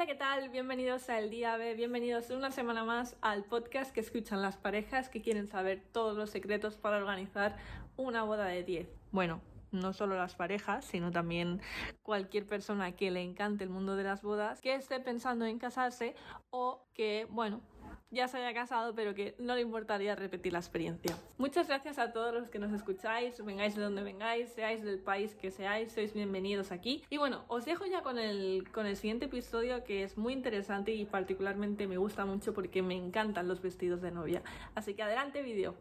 Hola, ¿qué tal? Bienvenidos a El Día B, bienvenidos una semana más al podcast que escuchan las parejas que quieren saber todos los secretos para organizar una boda de 10. Bueno, no solo las parejas, sino también cualquier persona que le encante el mundo de las bodas, que esté pensando en casarse o que, bueno, ya se haya casado, pero que no le importaría repetir la experiencia. Muchas gracias a todos los que nos escucháis, vengáis de donde vengáis, seáis del país que seáis, sois bienvenidos aquí. Y bueno, os dejo ya con el, con el siguiente episodio que es muy interesante y particularmente me gusta mucho porque me encantan los vestidos de novia. Así que adelante vídeo.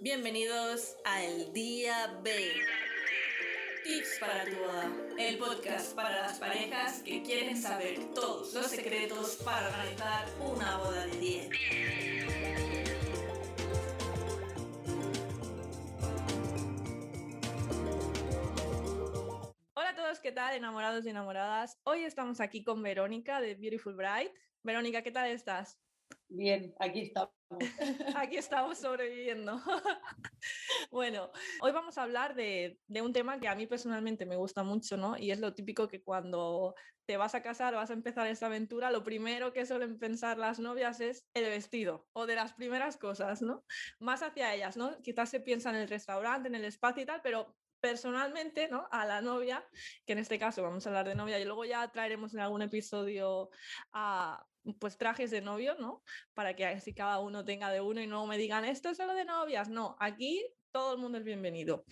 Bienvenidos a El Día B. Tips para tu boda, el podcast para las parejas que quieren saber todos los secretos para organizar una boda de 10. Hola a todos, ¿qué tal? Enamorados y enamoradas. Hoy estamos aquí con Verónica de Beautiful Bride. Verónica, ¿qué tal estás? Bien, aquí estamos. Aquí estamos sobreviviendo. bueno, hoy vamos a hablar de, de, un tema que a mí personalmente me gusta mucho, ¿no? Y es lo típico que cuando te vas a casar, vas a empezar esta aventura, lo primero que suelen pensar las novias es el vestido o de las primeras cosas, ¿no? Más hacia ellas, ¿no? Quizás se piensa en el restaurante, en el espacio y tal, pero personalmente, ¿no? A la novia, que en este caso vamos a hablar de novia y luego ya traeremos en algún episodio a pues trajes de novio, ¿no? Para que así cada uno tenga de uno y no me digan esto es solo de novias. No, aquí todo el mundo es bienvenido.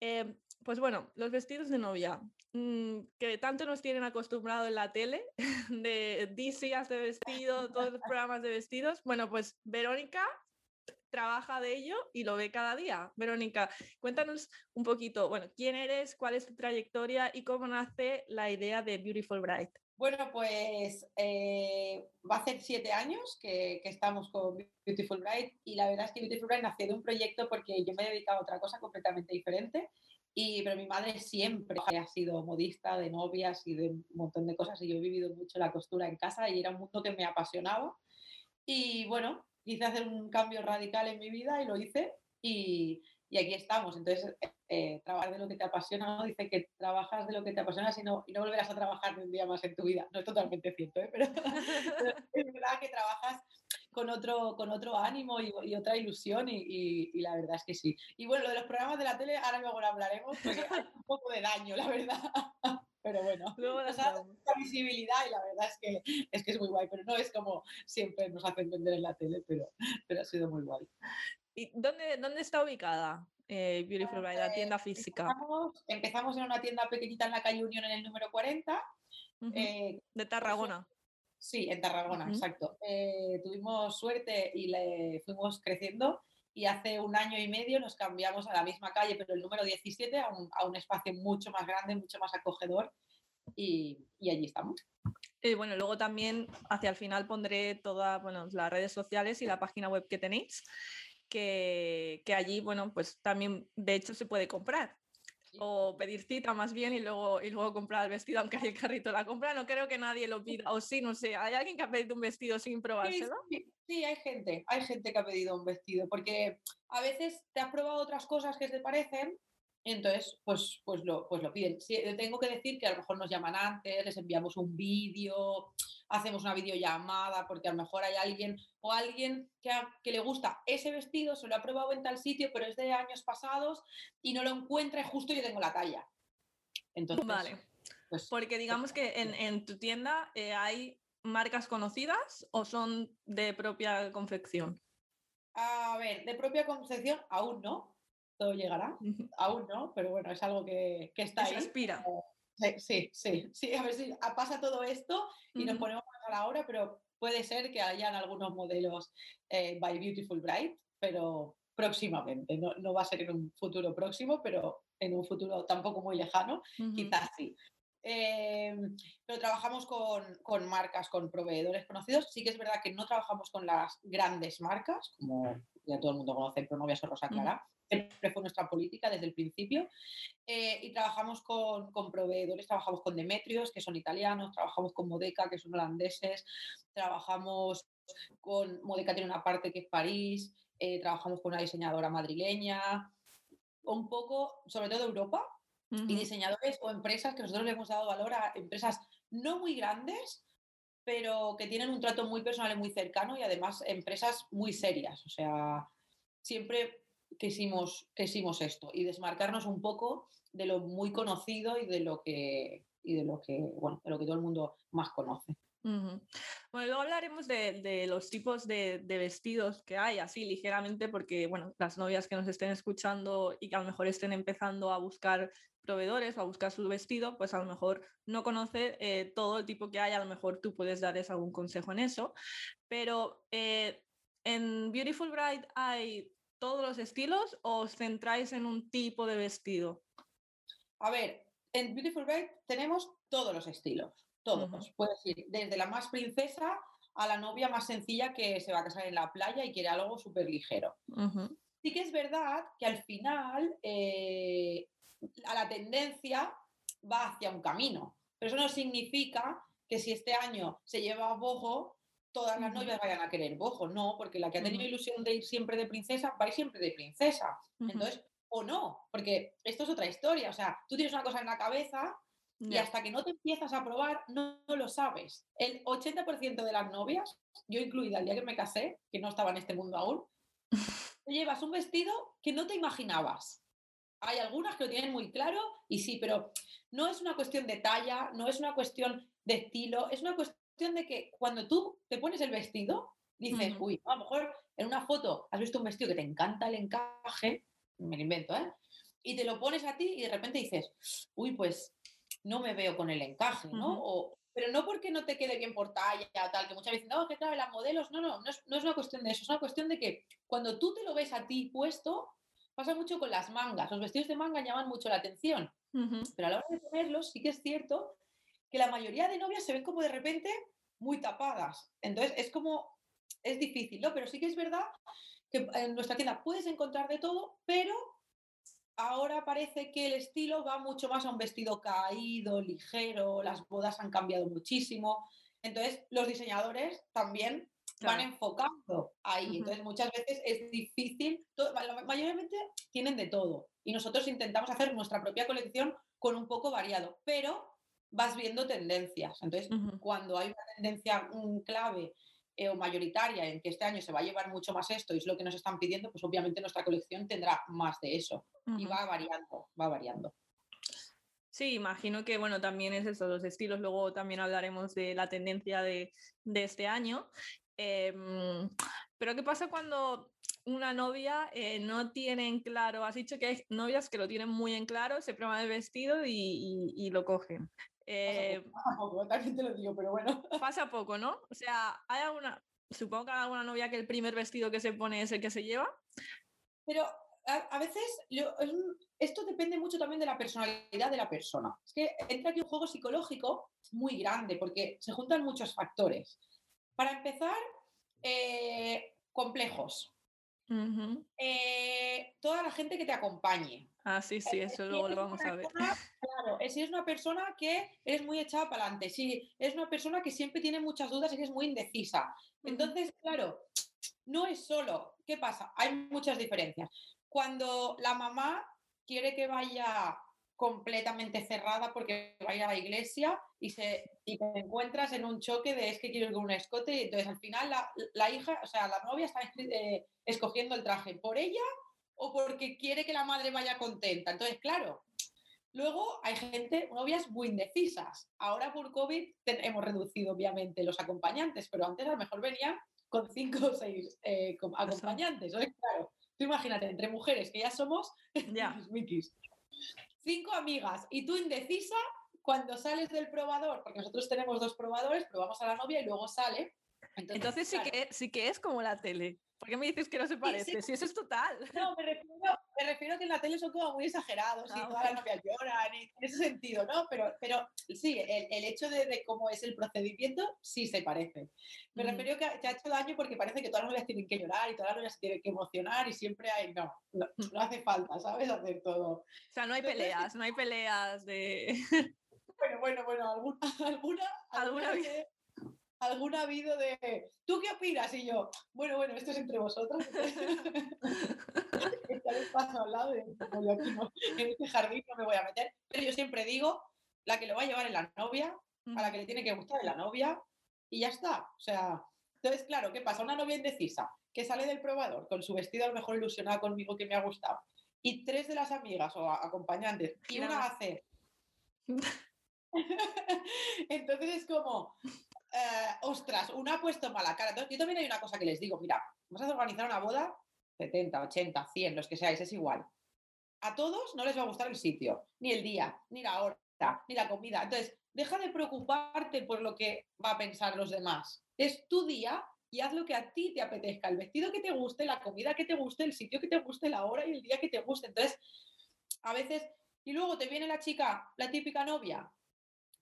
Eh, pues bueno, los vestidos de novia, mmm, que tanto nos tienen acostumbrado en la tele, de días de vestido, todos los programas de vestidos. Bueno, pues Verónica trabaja de ello y lo ve cada día. Verónica, cuéntanos un poquito, bueno, quién eres, cuál es tu trayectoria y cómo nace la idea de Beautiful Bride. Bueno, pues eh, va a ser siete años que, estamos con Beautiful Bride y la verdad es que Beautiful Bride nació de un proyecto porque yo me he dedicado a otra cosa completamente diferente, y, pero mi madre siempre ha sido modista de novias y de un montón de cosas y yo he vivido mucho la costura en casa y era un mundo que me apasionaba. Y bueno, quise hacer un cambio radical en mi vida y lo hice y, y aquí estamos. Entonces, eh, trabajar de lo que te apasiona, ¿no? Dice que trabajas de lo que te apasiona y no, y no volverás a trabajar ni un día más en tu vida. No es totalmente cierto, ¿eh? pero, es verdad que trabajas con otro, con otro ánimo y, y otra ilusión y, y, y, la verdad es que sí. Y bueno, lo de los programas de la tele, ahora luego lo hablaremos porque un poco de daño, la verdad. Pero bueno, luego nos da mucha visibilidad y la verdad es que, es que es muy guay, pero no es como siempre nos hacen vender en la tele, pero, pero ha sido muy guay. ¿Y dónde, dónde está ubicada? Eh, Beautiful Bride, la tienda física. Empezamos, empezamos, en una tienda pequeñita en la calle Unión en el número 40. Uh -huh. eh, de Tarragona. Sí, en Tarragona, uh -huh. exacto. Eh, tuvimos suerte y le fuimos creciendo y hace un año y medio nos cambiamos a la misma calle, pero el número 17, a un, a un espacio mucho más grande, mucho más acogedor y, y allí estamos. Y bueno, luego también hacia el final pondré todas bueno, las redes sociales y la página web que tenéis, que, que allí, bueno, pues también de hecho se puede comprar o pedir cita más bien y luego, y luego comprar el vestido, aunque hay el carrito la compra. No creo que nadie lo pida, o sí, no sé. ¿Hay alguien que ha pedido un vestido sin probárselo? Sí, sí, sí, hay gente, hay gente que ha pedido un vestido, porque a veces te has probado otras cosas que te parecen. Entonces, pues, pues, lo, pues lo piden. Sí, tengo que decir que a lo mejor nos llaman antes, les enviamos un vídeo, hacemos una videollamada porque a lo mejor hay alguien o alguien que, a, que, le gusta ese vestido, se lo ha probado en tal sitio, pero es de años pasados y no lo encuentra y justo yo tengo la talla. Entonces, vale. Pues, porque digamos pues, que en, en, tu tienda eh, hay marcas conocidas o son de propia confección. A ver, de propia confección aún no, todo llegará, aún no, pero bueno, es algo que, que está Se ahí. aspira. Sí, sí, sí, a ver si pasa todo esto y uh -huh. nos ponemos a la hora, pero puede ser que hayan algunos modelos eh, by Beautiful Bride, pero próximamente, no, no, va a ser en un futuro próximo, pero en un futuro tampoco muy lejano, uh -huh. quizás sí. Eh, pero trabajamos con, con, marcas, con proveedores conocidos. Sí que es verdad que no trabajamos con las grandes marcas, como ya todo el mundo conoce, Pronovias o Rosa Clara. Uh. Siempre fue nuestra política desde el principio. Eh, y trabajamos con, con, proveedores, trabajamos con Demetrios, que son italianos, trabajamos con Modeca, que son holandeses, trabajamos con Modeca tiene una parte que es París, eh, trabajamos con una diseñadora madrileña, un poco, sobre todo Europa, y diseñadores o empresas que nosotros le hemos dado valor a empresas no muy grandes, pero que tienen un trato muy personal y muy cercano y además empresas muy serias. O sea, siempre quisimos, quisimos esto y desmarcarnos un poco de lo muy conocido y de lo que, y de lo que, bueno, de lo que todo el mundo más conoce. Bueno, luego hablaremos de, los tipos de, vestidos que hay, así ligeramente, porque, bueno, las novias que nos estén escuchando y que a lo mejor estén empezando a buscar proveedores o a buscar su vestido, pues a lo mejor no conoce eh, todo el tipo que hay, a lo mejor tú puedes darles algún consejo en eso, pero eh, en Beautiful Bride hay todos los estilos o os centráis en un tipo de vestido? A ver, en Beautiful Bride tenemos todos los estilos todos. Puedes ir desde la más princesa a la novia más sencilla que se va a casar en la playa y quiere algo súper ligero. Sí que es verdad que al final eh, a la tendencia va hacia un camino, pero eso no significa que si este año se lleva bojo, todas las novias vayan a querer bojo, no, porque la que ha tenido ilusión de ir siempre de princesa, va a ir siempre de princesa. Entonces, o no, porque esto es otra historia, o sea, tú tienes una cosa en la cabeza y hasta que no te empiezas a probar, no, lo sabes. El 80% de las novias, yo incluida el día que me casé, que no estaba en este mundo aún, te llevas un vestido que no te imaginabas. Hay algunas que lo tienen muy claro y sí, pero no es una cuestión de talla, no es una cuestión de estilo, es una cuestión de que cuando tú te pones el vestido, dices, uy, a lo mejor en una foto has visto un vestido que te encanta el encaje, me lo invento, ¿eh? Y te lo pones a ti y de repente dices, uy, pues no me veo con el encaje, ¿no? pero no porque no te quede bien por talla o tal, que muchas veces, no, que claro, las modelos, no, no, no es, no es una cuestión de eso, es una cuestión de que cuando tú te lo ves a ti puesto, pasa mucho con las mangas, los vestidos de manga llaman mucho la atención, pero a la hora de ponerlos sí que es cierto que la mayoría de novias se ven como de repente muy tapadas, entonces es como, es difícil, ¿no? Pero sí que es verdad que en nuestra tienda puedes encontrar de todo, pero ahora parece que el estilo va mucho más a un vestido caído, ligero, las bodas han cambiado muchísimo. Entonces, los diseñadores también van enfocando ahí. Entonces, muchas veces es difícil, mayormente tienen de todo. Y nosotros intentamos hacer nuestra propia colección con un poco variado, pero vas viendo tendencias. Entonces, cuando hay una tendencia un clave eh, o mayoritaria en que este año se va a llevar mucho más esto y es lo que nos están pidiendo, pues obviamente nuestra colección tendrá más de eso y va variando, va variando. Sí, imagino que bueno, también es eso, los estilos, luego también hablaremos de la tendencia de, este año. Em, pero ¿qué pasa cuando una novia eh, no tiene en claro, has dicho que hay novias que lo tienen muy en claro, se prueban el vestido y lo cogen. Eh, pasa poco, también te lo digo, pero bueno. Pasa poco, ¿no? O sea, hay alguna, supongo que hay alguna novia que el primer vestido que se pone es el que se lleva. Pero a, veces esto depende mucho también de la personalidad de la persona. Es que entra aquí un juego psicológico muy grande porque se juntan muchos factores. Para empezar, eh, complejos. Eh, toda la gente que te acompañe. Ah, sí, sí, eso luego lo vamos a ver. claro, si es una persona que es muy echada para adelante, si es una persona que siempre tiene muchas dudas y que es muy indecisa. Entonces, claro, no es solo, ¿qué pasa? Hay muchas diferencias. Cuando la mamá quiere que vaya completamente cerrada porque va a ir a la iglesia y, se, y te encuentras en un choque de es que quiero ir con un escote y entonces al final la, hija, o sea, la novia está eh, escogiendo el traje por ella o porque quiere que la madre vaya contenta. Entonces, claro, luego hay gente, novias muy indecisas. Ahora por COVID hemos reducido obviamente los acompañantes, pero antes a lo mejor venían con cinco o seis eh, acompañantes. Claro, tú imagínate, entre mujeres que ya somos, ya. cinco amigas y tú indecisa cuando sales del probador, porque nosotros tenemos dos probadores, probamos a la novia y luego sale. Entonces, sí, que, sí que es como la tele. ¿Por qué me dices que no se parece? Si eso es total. No, me refiero, a que en la tele son como muy exagerados y ah, todas las novias lloran y en ese sentido, ¿no? Pero, pero sí, el, hecho de, cómo es el procedimiento sí se parece. Me refiero que te ha hecho daño porque parece que todas las novias tienen que llorar y todas las novias tienen que emocionar y siempre hay, no, no, hace falta, ¿sabes? Hacer todo. O sea, no hay peleas, no hay peleas de... Bueno, bueno, bueno, alguna, alguna, alguna, alguna ha habido de, ¿tú qué opinas? Y yo, bueno, bueno, esto es entre vosotros. Está el paso al lado de, no, en este jardín no me voy a meter. Pero yo siempre digo, la que lo va a llevar es la novia, a la que le tiene que gustar es la novia, y ya está. O sea, entonces, claro, ¿qué pasa? Una novia indecisa que sale del probador con su vestido a lo mejor ilusionada conmigo que me ha gustado, y tres de las amigas o acompañantes, y una hace... Entonces es como, eh, ostras, una ha puesto mala cara. Yo también hay una cosa que les digo, mira, vamos a organizar una boda, 70, 80, 100, los que seáis, es igual. A todos no les va a gustar el sitio, ni el día, ni la hora, ni la comida. Entonces, deja de preocuparte por lo que va a pensar los demás. Es tu día y haz lo que a ti te apetezca, el vestido que te guste, la comida que te guste, el sitio que te guste, la hora y el día que te guste. Entonces, a veces, y luego te viene la chica, la típica novia,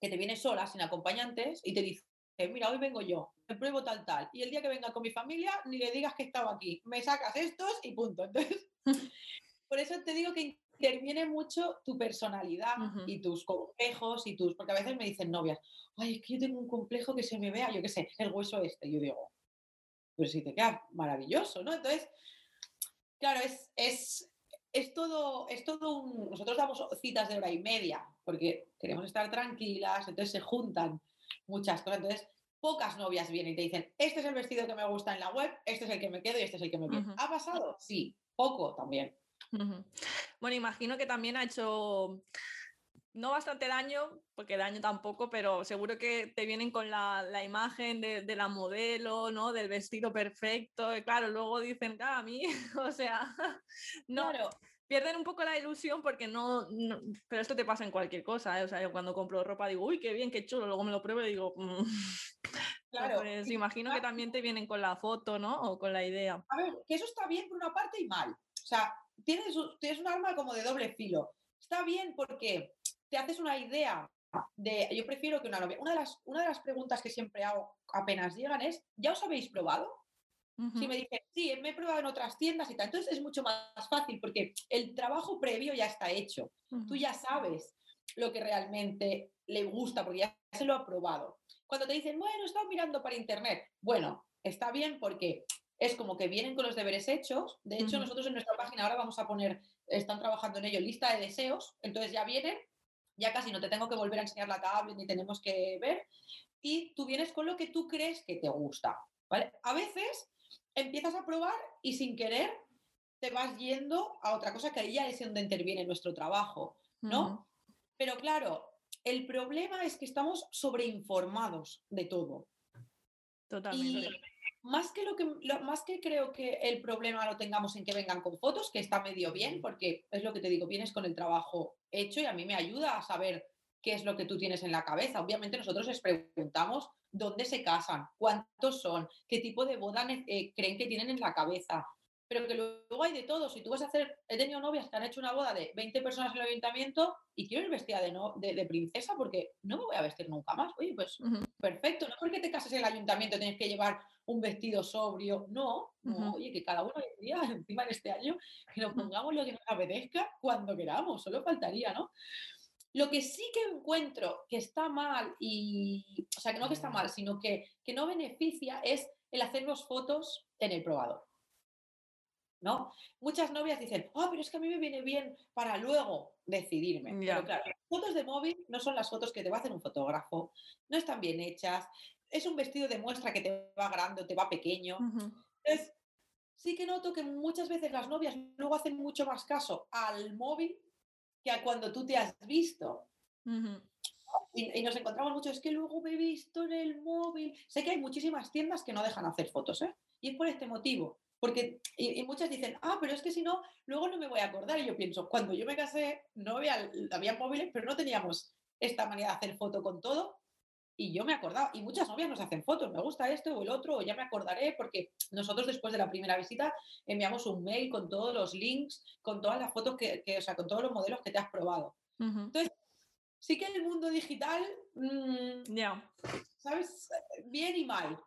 que te viene sola, sin acompañantes, y te dice, mira, hoy vengo yo, me pruebo tal, tal, y el día que venga con mi familia, ni le digas que estaba aquí, me sacas estos y punto. Entonces, por eso te digo que interviene mucho tu personalidad y tus complejos y tus, porque a veces me dicen novias, ay, es que yo tengo un complejo que se me vea, yo qué sé, el hueso este, yo digo, pues si te queda maravilloso, ¿no? Entonces, claro, es, es, es todo, es todo un... Nosotros damos citas de hora y media porque queremos estar tranquilas, entonces se juntan muchas cosas. Entonces, pocas novias vienen y te dicen, este es el vestido que me gusta en la web, este es el que me quedo y este es el que me viene. ¿Ha pasado? Sí, poco también. Bueno, imagino que también ha hecho no bastante daño, porque daño tampoco, pero seguro que te vienen con la, imagen de, la modelo, ¿no? Del vestido perfecto. Y claro, luego dicen, ah, a mí, o sea, no. Pierden un poco la ilusión porque no, Pero esto te pasa en cualquier cosa, ¿eh? O sea, yo cuando compro ropa digo, uy, qué bien, qué chulo. Luego me lo pruebo y digo, mm". claro. Pues imagino que también te vienen con la foto, ¿no? O con la idea. A ver, que eso está bien por una parte y mal. O sea, tienes, tienes un arma como de doble filo. Está bien porque te haces una idea de, yo prefiero que una novia, una de las, una de las preguntas que siempre hago apenas llegan es, ¿ya os habéis probado? Si me dicen, sí, me he probado en otras tiendas y tal, entonces es mucho más fácil porque el trabajo previo ya está hecho. Tú ya sabes lo que realmente le gusta porque ya se lo ha probado. Cuando te dicen, bueno, he estado mirando para internet, bueno, está bien porque es como que vienen con los deberes hechos. De hecho, nosotros en nuestra página ahora vamos a poner, están trabajando en ello, lista de deseos, entonces ya vienen ya casi no te tengo que volver a enseñar la tablet ni tenemos que ver. Y tú vienes con lo que tú crees que te gusta. ¿vale? A veces empiezas a probar y sin querer te vas yendo a otra cosa que ahí ya es donde interviene nuestro trabajo, ¿no? Pero claro, el problema es que estamos sobreinformados de todo. Totalmente más que lo que más que creo que el problema lo tengamos en que vengan con fotos, que está medio bien, porque es lo que te digo, vienes con el trabajo hecho y a mí me ayuda a saber qué es lo que tú tienes en la cabeza. Obviamente nosotros les preguntamos dónde se casan, cuántos son, qué tipo de boda eh, creen que tienen en la cabeza, pero que luego hay de todo. Si tú vas a hacer, he tenido novias que han hecho una boda de 20 personas en el ayuntamiento y quiero ir vestida de, no, de, princesa porque no me voy a vestir nunca más. Oye, pues perfecto, no porque te cases en el ayuntamiento tienes que llevar un vestido sobrio, no, no, oye, que cada uno día, encima de este año, que nos pongamos lo que nos apetezca cuando queramos, solo faltaría, ¿no? Lo que sí que encuentro que está mal, y, o sea, que no que está mal, sino que, que no beneficia, es el hacernos fotos en el probador. ¿no? Muchas novias dicen, ah, pero es que a mí me viene bien para luego decidirme. Pero claro, las fotos de móvil no son las fotos que te va a hacer un fotógrafo, no están bien hechas, es un vestido de muestra que te va grande o te va pequeño. Entonces, sí que noto que muchas veces las novias luego hacen mucho más caso al móvil que a cuando tú te has visto. y, y, nos encontramos mucho, es que luego me he visto en el móvil. Sé que hay muchísimas tiendas que no dejan hacer fotos, ¿eh? Y es por este motivo. Porque, y, muchas dicen, ah, pero es que si no, luego no me voy a acordar. Y yo pienso, cuando yo me casé, no había, había móviles, pero no teníamos esta manera de hacer foto con todo. Y yo me acordaba, y muchas novias nos hacen fotos, me gusta esto o el otro, o ya me acordaré, porque nosotros después de la primera visita enviamos un mail con todos los links, con todas las fotos que, o sea, con todos los modelos que te has probado. Entonces, sí que el mundo digital, mm, ya ¿sabes? Bien y mal.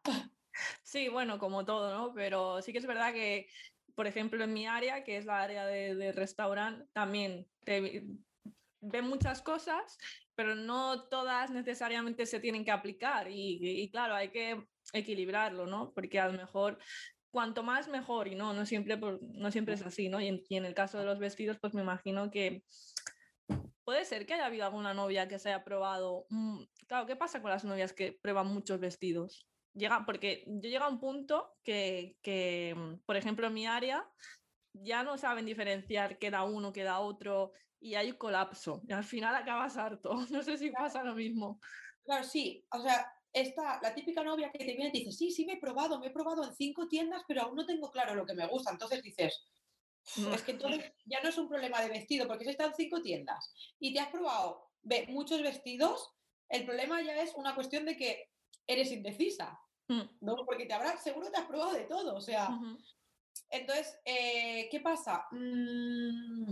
Sí, bueno, como todo, ¿no? Pero sí que es verdad que, por ejemplo, en mi área, que es la área de, restaurante, también ven muchas cosas, pero no todas necesariamente se tienen que aplicar y, claro, hay que equilibrarlo, ¿no? Porque a lo mejor cuanto más mejor y no, no siempre, no siempre es así, ¿no? Y en, el caso de los vestidos, pues me imagino que puede ser que haya habido alguna novia que se haya probado. claro, ¿qué pasa con las novias que prueban muchos vestidos? Llega, porque yo llego a un punto que, que, mm, por ejemplo, en mi área ya no saben diferenciar qué da uno, qué da otro, y hay colapso. Y al final acabas harto. No sé si pasa lo mismo. Claro, sí. O sea, está la típica novia que te viene y te dice, sí, sí, me he probado, me he probado en cinco tiendas, pero aún no tengo claro lo que me gusta. Entonces dices, es que entonces ya no es un problema de vestido, porque si están cinco tiendas y te has probado ve, muchos vestidos, el problema ya es una cuestión de que eres indecisa. Mm. ¿no? Porque te habrá, seguro te has probado de todo. O sea, entonces, eh, ¿qué pasa? Mm,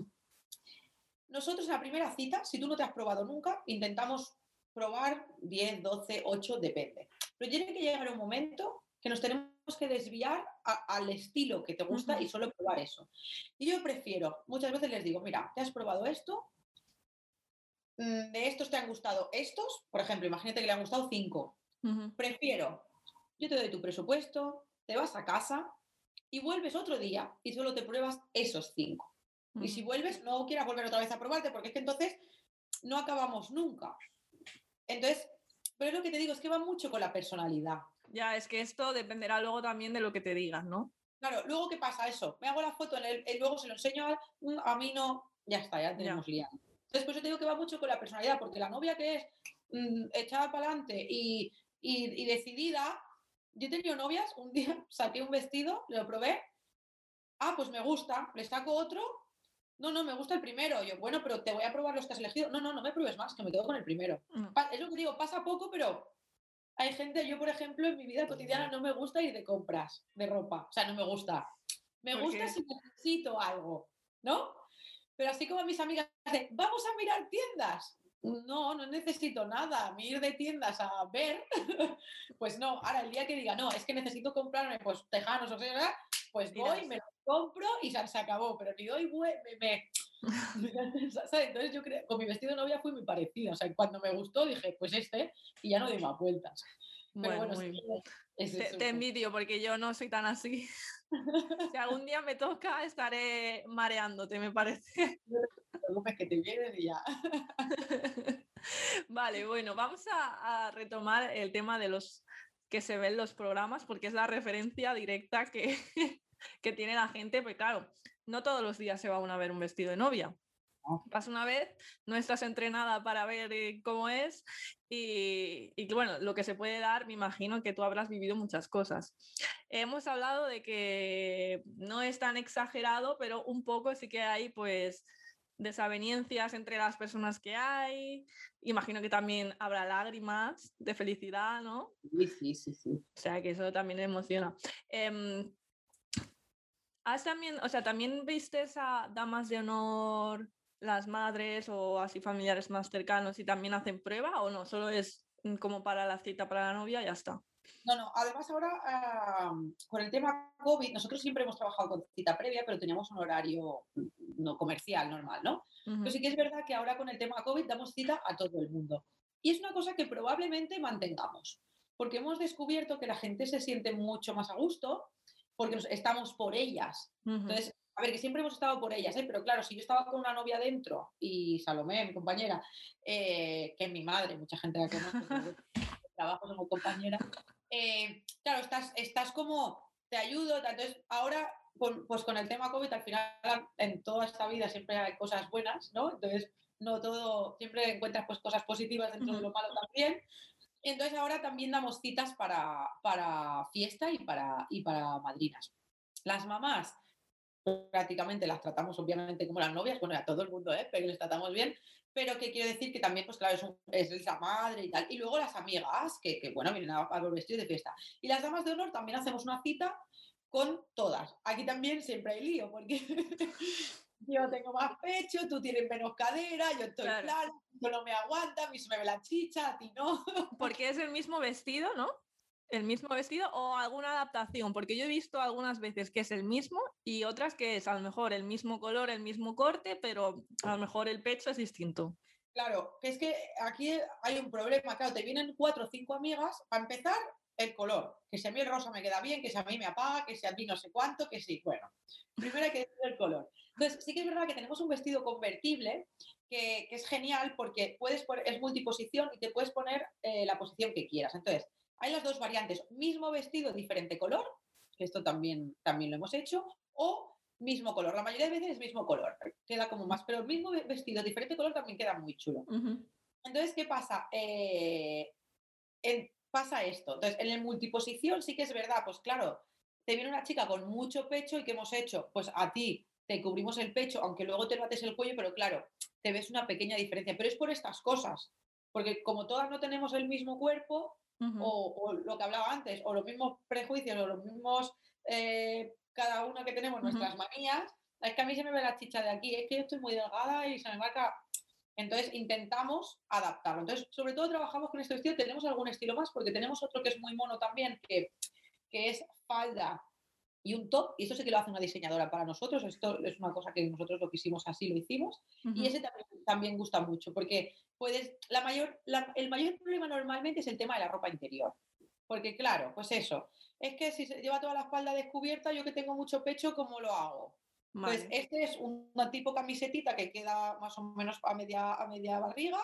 nosotros en la primera cita, si tú no te has probado nunca, intentamos probar 10, 12, 8, depende. Pero tiene que llegar un momento que nos tenemos que desviar al estilo que te gusta y solo probar eso. Y yo prefiero, muchas veces les digo, mira, te has probado esto, mm, de estos te han gustado estos, por ejemplo, imagínate que le han gustado 5. Prefiero, yo te doy tu presupuesto, te vas a casa, y vuelves otro día y solo te pruebas esos cinco. Y si vuelves, no quieras volver otra vez a probarte, porque es que entonces no acabamos nunca. Entonces, pero es lo que te digo, es que va mucho con la personalidad. Ya, es que esto dependerá luego también de lo que te digas, ¿no? Claro, luego ¿qué pasa eso? Me hago la foto, en el, luego se lo enseño a, mm, a mí no, ya está, ya tenemos liado. Entonces, por eso te digo que va mucho con la personalidad, porque la novia que es mm, echada para adelante y, y, y decidida, yo he tenido novias, un día saqué un vestido, lo probé, ah, pues me gusta, le saco otro, no, no, me gusta el primero. Yo, bueno, pero te voy a probar los que has elegido. No, no, no me pruebes más, que me quedo con el primero. Mm. Es lo que digo, pasa poco, pero hay gente, yo por ejemplo, en mi vida cotidiana no me gusta ir de compras de ropa. O sea, no me gusta. Me gusta si necesito algo, ¿no? Pero así como mis amigas dicen, vamos a mirar tiendas no, no necesito nada, a mí ir de tiendas a ver, pues no, ahora el día que diga, no, es que necesito comprarme pues tejanos o sea, pues voy, me lo compro y se, acabó, pero ni doy, me, me, Entonces yo creo, con mi vestido de novia fui muy parecida, o sea, cuando me gustó dije, pues este, y ya no doy más vueltas. Pero bueno, te, te, envidio porque yo no soy tan así. si algún día me toca, estaré mareándote, me parece. que te vienen y ya. vale, bueno, vamos a, retomar el tema de los que se ven los programas porque es la referencia directa que, que tiene la gente, pues claro, no todos los días se va a ver un vestido de novia. Pasa una vez, no estás entrenada para ver eh, cómo es y, y, bueno, lo que se puede dar, me imagino que tú habrás vivido muchas cosas. Hemos hablado de que no es tan exagerado, pero un poco sí que hay pues desavenencias entre las personas que hay. Imagino que también habrá lágrimas de felicidad, ¿no? Sí, sí, sí. sí. O sea, que eso también emociona. Eh, ¿Has también, o sea, también viste a damas de honor, las madres o así familiares más cercanos y también hacen prueba o no? Solo es mm, como para la cita para la novia y ya está. No, no, además ahora con el tema COVID, nosotros siempre hemos trabajado con cita previa, pero teníamos un horario mm, no comercial normal, ¿no? Pero sí que es verdad que ahora con el tema COVID damos cita a todo el mundo. Y es una cosa que probablemente mantengamos, porque hemos descubierto que la gente se siente mucho más a gusto porque estamos por ellas. Entonces, a ver, que siempre hemos estado por ellas, ¿eh? pero claro, si yo estaba con una novia dentro y Salomé, mi compañera, eh, que es mi madre, mucha gente la conoce, trabajo como compañera, eh, claro, estás, estás como, te ayudo, entonces ahora, pues con el tema COVID, al final en toda esta vida siempre hay cosas buenas, ¿no? Entonces, no todo, siempre encuentras pues cosas positivas dentro de lo malo también. Entonces ahora también damos citas para, para fiesta y para, y para madrinas. Las mamás prácticamente las tratamos obviamente como las novias, bueno, a todo el mundo, ¿eh? pero les tratamos bien, pero que quiero decir que también, pues claro, es, la madre y tal. Y luego las amigas, que, que bueno, vienen a, a los vestidos de fiesta. Y las damas de honor también hacemos una cita con todas. Aquí también siempre hay lío, porque yo tengo más pecho, tú tienes menos cadera, yo estoy clara, tú no me aguanta, a mí se me ve la chicha, a ti no. Porque es el mismo vestido, ¿no? el mismo vestido o alguna adaptación, porque yo he visto algunas veces que es el mismo y otras que es a lo mejor el mismo color, el mismo corte, pero a lo mejor el pecho es distinto. Claro, que es que aquí hay un problema, claro, te vienen cuatro o cinco amigas a empezar el color, que si a mí el rosa me queda bien, que si a mí me apaga, que si a mí no sé cuánto, que sí, bueno, primero hay que decir el color. Entonces, sí que es verdad que tenemos un vestido convertible que, es genial porque puedes poner, es multiposición y te puedes poner eh, la posición que quieras. Entonces, hay las dos variantes, mismo vestido, diferente color, que esto también, también lo hemos hecho, o mismo color. La mayoría de veces es mismo color, queda como más, pero el mismo vestido, diferente color también queda muy chulo. Entonces, ¿qué pasa? Eh, pasa esto. Entonces, en el multiposición sí que es verdad, pues claro, te viene una chica con mucho pecho y ¿qué hemos hecho? Pues a ti te cubrimos el pecho, aunque luego te bates el cuello, pero claro, te ves una pequeña diferencia. Pero es por estas cosas, porque como todas no tenemos el mismo cuerpo, o, lo que hablaba antes, o los mismos prejuicios, o los mismos, eh, cada una que tenemos nuestras manías, es que a mí se me ve la chicha de aquí, es que yo estoy muy delgada y se me marca. Entonces intentamos adaptarlo. Entonces, sobre todo trabajamos con este vestido, tenemos algún estilo más, porque tenemos otro que es muy mono también, que, que es falda y un top, y eso sí que lo hace una diseñadora para nosotros, esto es una cosa que nosotros lo quisimos así, lo hicimos, y ese también, también, gusta mucho, porque puedes, la mayor, el mayor problema normalmente es el tema de la ropa interior, porque claro, pues eso, es que si se lleva toda la espalda descubierta, yo que tengo mucho pecho, ¿cómo lo hago? Pues este es un tipo camisetita que queda más o menos a media, a media barriga,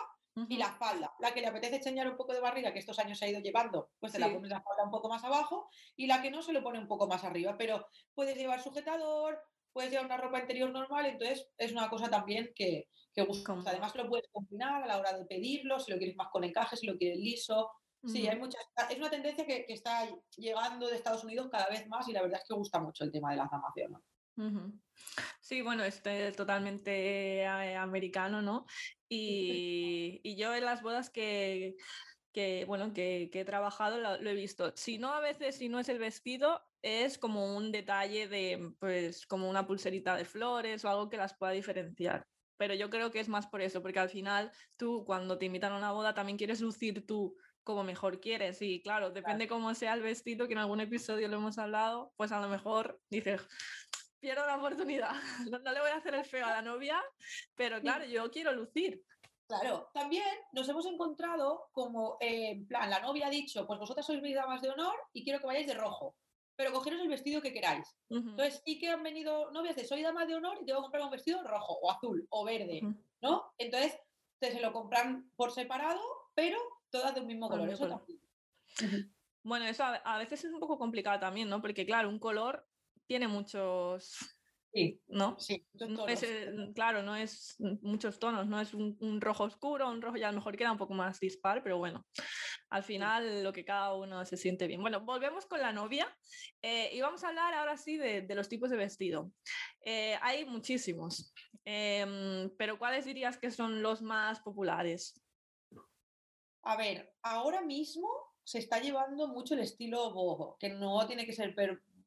y la falda. La que le apetece enseñar un poco de barriga, que estos años se ha ido llevando, pues se la pone la falda un poco más abajo y la que no se lo pone un poco más arriba. Pero puedes llevar sujetador, puedes llevar una ropa interior normal, entonces es una cosa también que, que Además lo puedes combinar a la hora de pedirlo, si lo quieres más con encaje, si lo quieres liso. Sí, hay muchas. Es una tendencia que, que, está llegando de Estados Unidos cada vez más y la verdad es que gusta mucho el tema de la zamación. Sí, bueno, este es totalmente eh, americano, ¿no? Y, y, yo en las bodas que, que bueno, que, que he trabajado lo, he visto. Si no, a veces, si no es el vestido, es como un detalle de, pues, como una pulserita de flores o algo que las pueda diferenciar. Pero yo creo que es más por eso, porque al final tú cuando te invitan a una boda también quieres lucir tú como mejor quieres. Y claro, depende cómo sea el vestido, que en algún episodio lo hemos hablado, pues a lo mejor dices, pierdo la oportunidad. No, le voy a hacer el feo a la novia, pero claro, yo quiero lucir. Claro, también nos hemos encontrado como, eh, en plan, la novia ha dicho, pues vosotras sois mis damas de honor y quiero que vayáis de rojo, pero cogeros el vestido que queráis. Entonces sí que han venido novias de soy dama de honor y tengo que comprar un vestido rojo o azul o verde, ¿no? Entonces se lo compran por separado, pero todas de un mismo color. Bueno, eso a, veces es un poco complicado también, ¿no? Porque claro, un color tiene muchos... Sí, ¿no? Sí, no es, claro, no es muchos tonos, no es un, rojo oscuro, un rojo ya a lo mejor queda un poco más dispar, pero bueno, al final lo que cada uno se siente bien. Bueno, volvemos con la novia eh, y vamos a hablar ahora sí de, los tipos de vestido. Eh, hay muchísimos, em, pero ¿cuáles dirías que son los más populares? A ver, ahora mismo se está llevando mucho el estilo boho, que no tiene que ser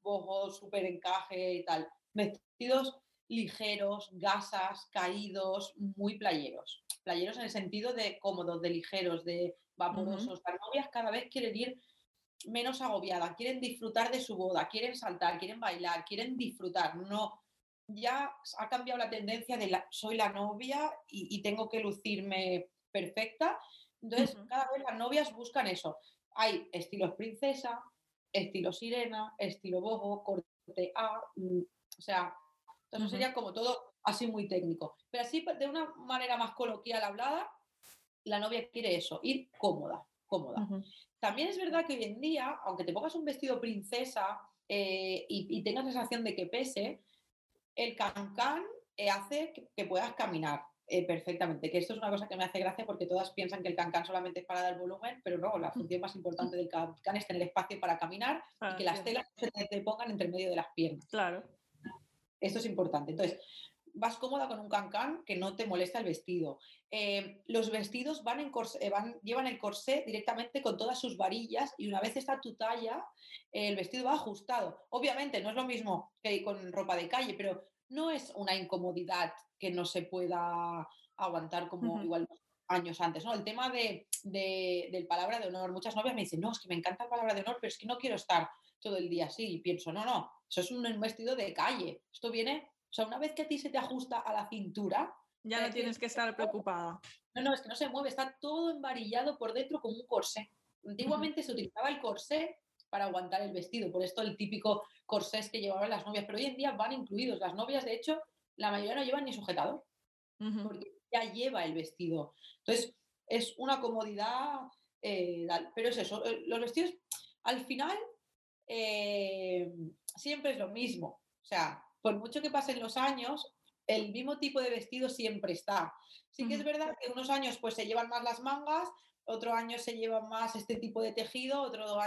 boho, súper encaje y tal. Vestidos ligeros, gasas, caídos, muy playeros. Playeros en el sentido de cómodos, de ligeros, de vaporosos. Las novias cada vez quieren ir menos agobiadas, quieren disfrutar de su boda, quieren saltar, quieren bailar, quieren disfrutar. No, ya ha cambiado la tendencia de la, soy la novia y, tengo que lucirme perfecta. Entonces, cada vez las novias buscan eso. Hay estilos princesa, estilo sirena, estilo boho, corte A, mm, o sea, entonces sería como todo así muy técnico. Pero así de una manera más coloquial hablada, la novia quiere eso, ir cómoda, cómoda. También es verdad que hoy en día, aunque te pongas un vestido princesa eh, y, tengas la sensación de que pese, el cancán eh, hace que, puedas caminar. Eh, perfectamente, que esto es una cosa que me hace gracia porque todas piensan que el cancán solamente es para dar volumen, pero no, la función más importante del cancán es tener espacio para caminar y ah, que las telas se te, pongan entre medio de las piernas. Claro. Esto es importante. Entonces, vas cómoda con un cancán que no te molesta el vestido. Eh, los vestidos van en corsé, van, llevan el corsé directamente con todas sus varillas y una vez está tu talla, el vestido va ajustado. Obviamente no es lo mismo que con ropa de calle, pero no es una incomodidad que no se pueda aguantar como igual años antes, ¿no? El tema de, del palabra de honor. Muchas novias me dicen, no, es que me encanta la palabra de honor, pero es que no quiero estar todo el día así. Y pienso, no, no, eso es un vestido de calle. Esto viene, o sea, una vez que a ti se te ajusta a la cintura... Ya no tienes que estar preocupada. No, no, es que no se mueve, está todo embarillado por dentro como un corsé. Antiguamente se utilizaba el corsé para aguantar el vestido, por esto el típico corsés que llevaban las novias, pero hoy en día van incluidos. Las novias, de hecho, la mayoría no llevan ni sujetador, porque ya lleva el vestido. Entonces, es una comodidad, eh, pero es eso, eh, los vestidos al final eh, siempre es lo mismo. O sea, por mucho que pasen los años, el mismo tipo de vestido siempre está. Sí que es verdad que unos años pues se llevan más las mangas, otro año se lleva más este tipo de tejido, otro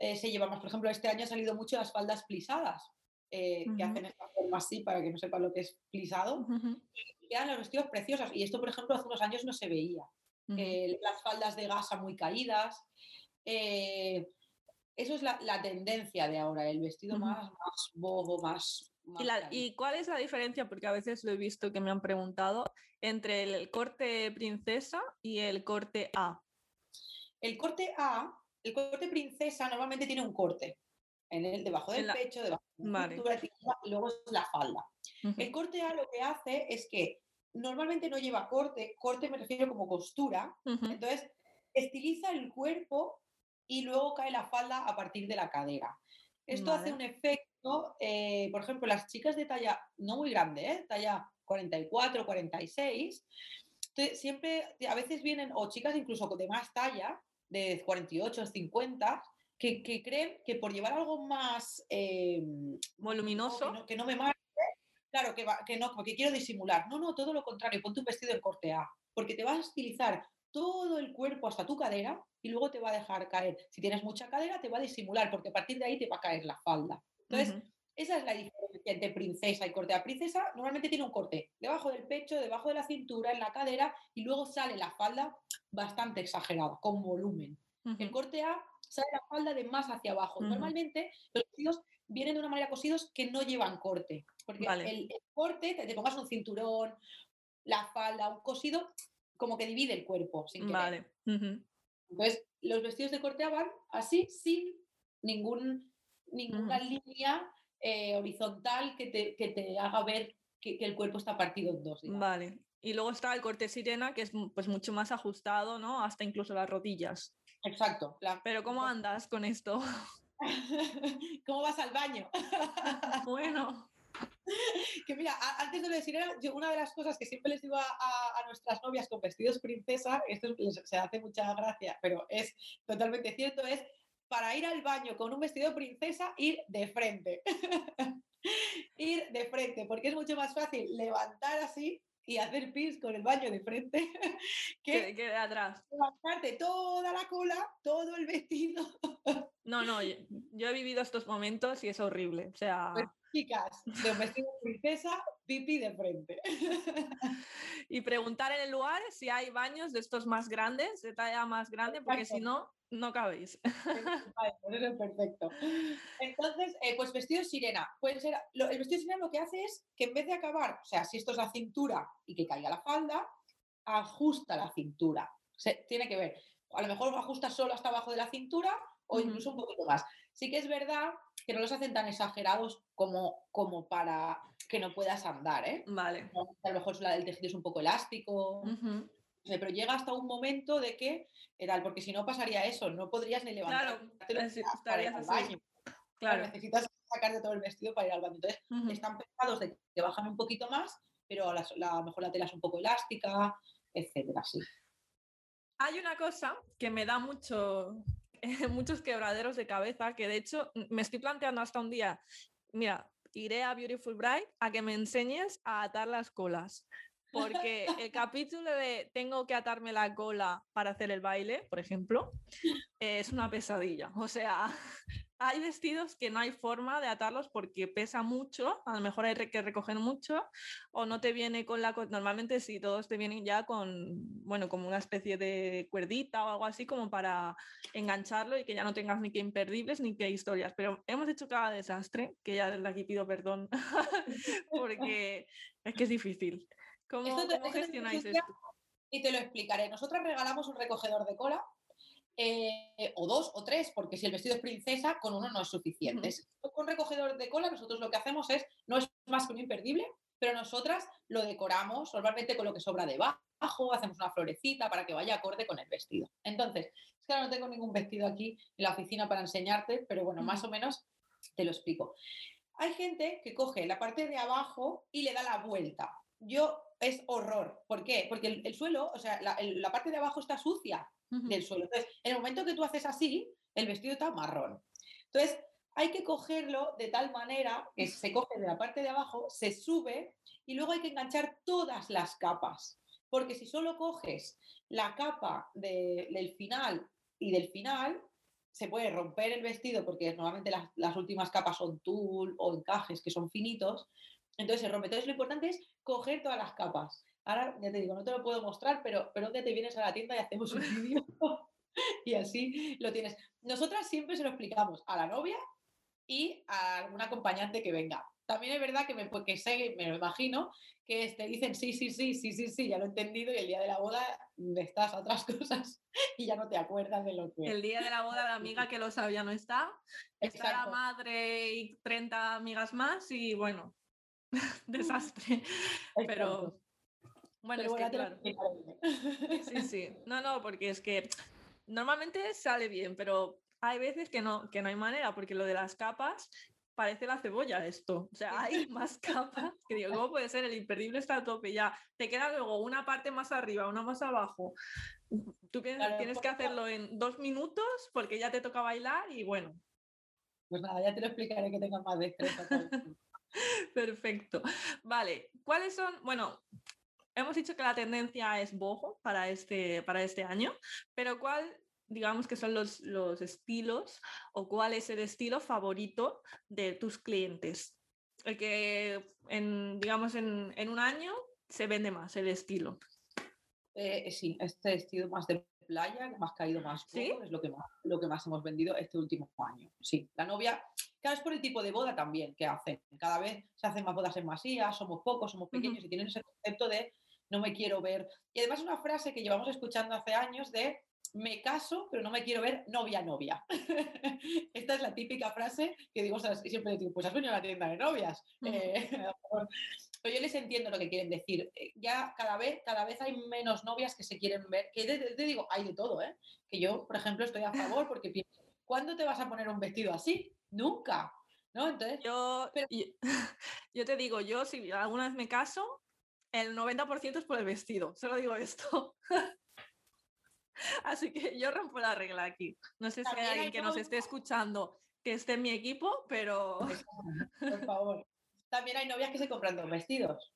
año se lleva más, por ejemplo, este año han salido mucho las faldas plisadas. que hacen esta forma así para que no sepan lo que es plisado, y quedan los vestidos preciosos. Y esto, por ejemplo, hace unos años no se veía. Eh, las faldas de gasa muy caídas. Eh, eso es la, tendencia de ahora, el vestido más, más bobo, más... ¿Y, cuál es la diferencia? Porque a veces lo he visto que me han preguntado entre el corte princesa y el corte A. El corte A, el corte princesa normalmente tiene un corte en el debajo del pecho, debajo de la cintura, y luego es la falda. El corte A lo que hace es que normalmente no lleva corte, corte me refiero como costura, entonces estiliza el cuerpo y luego cae la falda a partir de la cadera. Esto hace un efecto, eh, por ejemplo, las chicas de talla no muy grande, ¿eh? talla 44, 46, siempre, a veces vienen, o chicas incluso de más talla, de 48, 50, que, que creen que por llevar algo más eh, voluminoso, que no, me marque, claro, que, que no, porque quiero disimular. No, no, todo lo contrario, ponte un vestido en corte A, porque te vas a estilizar todo el cuerpo hasta tu cadera y luego te va a dejar caer. Si tienes mucha cadera, te va a disimular, porque a partir de ahí te va a caer la falda. Entonces, esa es la diferencia entre princesa y corte A. Princesa normalmente tiene un corte debajo del pecho, debajo de la cintura, en la cadera, y luego sale la falda bastante exagerada, con volumen. El corte A sale la falda de más hacia abajo. Normalmente los vestidos vienen de una manera cosidos que no llevan corte. Porque el, corte, te, pongas un cinturón, la falda, un cosido, como que divide el cuerpo. Sin vale. Entonces, los vestidos de corte van así, sin ningún, ninguna línea eh, horizontal que te, que te, haga ver que, el cuerpo está partido en dos. Vale. Y luego está el corte sirena, que es pues, mucho más ajustado, ¿no? Hasta incluso las rodillas. Exacto. Pero ¿cómo andas con esto? ¿Cómo vas al baño? bueno. Que mira, antes de decir, era una de las cosas que siempre les digo a, nuestras novias con vestidos princesa, esto se hace mucha gracia, pero es totalmente cierto, es para ir al baño con un vestido princesa, ir de frente. ir de frente, porque es mucho más fácil levantar así y hacer pis con el baño de frente que, de atrás. Levantarte toda la cola, todo el vestido. No, no, yo, he vivido estos momentos y es horrible. O sea. Pues, chicas, de un vestido de princesa, pipi de frente. Y preguntar en el lugar si hay baños de estos más grandes, de talla más grande, porque si no, no cabéis. Eso es perfecto. Entonces, eh, pues vestido sirena. Puede ser, el vestido sirena lo que hace es que en vez de acabar, o sea, si esto es la cintura y que caiga la falda, ajusta la cintura. Se, tiene que ver. A lo mejor ajusta solo hasta abajo de la cintura o incluso un poquito más. Sí que es verdad que no los hacen tan exagerados como, como para que no puedas andar, ¿eh? Vale. A lo mejor el tejido es un poco elástico pero llega hasta un momento de que, tal, porque si no pasaría eso, no podrías ni levantarte para ir al baño. Claro. Necesitas sacarte todo el vestido para ir al baño. Entonces, están pensados de que bajan un poquito más, pero a lo mejor la tela es un poco elástica, etcétera, sí. Hay una cosa que me da mucho, muchos quebraderos de cabeza, que de hecho me estoy planteando hasta un día, mira, iré a Beautiful Bride a que me enseñes a atar las colas porque el capítulo de tengo que atarme la cola para hacer el baile, por ejemplo, es una pesadilla. O sea, hay vestidos que no hay forma de atarlos porque pesa mucho, a lo mejor hay que recoger mucho, o no te viene con la... Normalmente sí, todos te vienen ya con, bueno, como una especie de cuerdita o algo así como para engancharlo y que ya no tengas ni que imperdibles ni que historias. Pero hemos hecho cada desastre, que ya desde aquí pido perdón, porque es que es difícil. ¿Cómo, gestionáis esto? y te lo explicaré. Nosotras regalamos un recogedor de cola eh, o dos o tres, porque si el vestido es princesa, con uno no es suficiente. Con recogedor de cola, nosotros lo que hacemos es, no es más que un imperdible, pero nosotras lo decoramos normalmente con lo que sobra debajo, hacemos una florecita para que vaya acorde con el vestido. Entonces, es que ahora no tengo ningún vestido aquí en la oficina para enseñarte, pero bueno, más o menos te lo explico. Hay gente que coge la parte de abajo y le da la vuelta. Yo es horror. ¿Por qué? Porque el, suelo, o sea, la, la, parte de abajo está sucia del suelo. Entonces, en el momento que tú haces así, el vestido está marrón. Entonces, hay que cogerlo de tal manera que se coge de la parte de abajo, se sube y luego hay que enganchar todas las capas. Porque si solo coges la capa del final y del final, se puede romper el vestido porque normalmente las, las, últimas capas son tul o encajes que son finitos. Entonces se rompe. Entonces lo importante es coger todas las capas. Ahora, ya te digo, no te lo puedo mostrar, pero, pero te vienes a la tienda y hacemos un vídeo y así lo tienes. Nosotras siempre se lo explicamos a la novia y a algún acompañante que venga. También es verdad que me, que sé, me lo imagino, que te dicen sí, sí, sí, sí, sí, sí, ya lo he entendido y el día de la boda estás a otras cosas y ya no te acuerdas de lo que... El día de la boda la amiga que lo sabía no está, está la madre y 30 amigas más y bueno, desastre. Pero bueno, es que claro. Sí, sí. No, no, porque es que normalmente sale bien, pero hay veces que no, que no hay manera, porque lo de las capas parece la cebolla esto. O sea, hay más capas que digo, ¿cómo puede ser? El imperdible está a tope ya. Te queda luego una parte más arriba, una más abajo. Tú tienes, que hacerlo en dos minutos porque ya te toca bailar y bueno. Pues nada, ya te lo explicaré que tengas más de Perfecto. Vale, ¿cuáles son? Bueno, hemos dicho que la tendencia es bojo para este, para este año, pero ¿cuál digamos que son los, los estilos o cuál es el estilo favorito de tus clientes? El que, en, digamos, en, en un año se vende más el estilo. Eh, sí, este estilo más de playa, que más caído más es lo que más, lo que más hemos vendido este último año. Sí, la novia, cada vez por el tipo de boda también que hacen. Cada vez se hacen más bodas en masías, somos pocos, somos pequeños y tienen ese concepto de no me quiero ver. Y además una frase que llevamos escuchando hace años de me caso, pero no me quiero ver novia novia. Esta es la típica frase que digo, siempre digo, pues has venido a la tienda de novias. Eh, pero yo les entiendo lo que quieren decir. Eh, ya cada vez, cada vez hay menos novias que se quieren ver, que te, digo, hay de todo, ¿eh? Que yo, por ejemplo, estoy a favor porque pienso, ¿cuándo te vas a poner un vestido así? Nunca. ¿No? Entonces, yo, yo te digo, yo si alguna vez me caso, el 90% es por el vestido, solo digo esto. Así que yo rompo la regla aquí. No sé si hay alguien que nos esté escuchando que esté en mi equipo, pero... Por favor. También hay novias que se compran dos vestidos.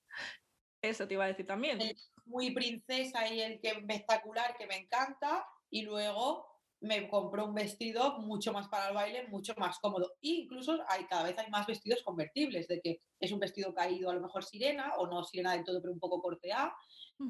Eso te iba a decir también. muy princesa y el que espectacular que me encanta y luego me compró un vestido mucho más para el baile, mucho más cómodo. E incluso hay, cada vez hay más vestidos convertibles, de que es un vestido caído a lo mejor sirena o no sirena del todo, pero un poco corte A.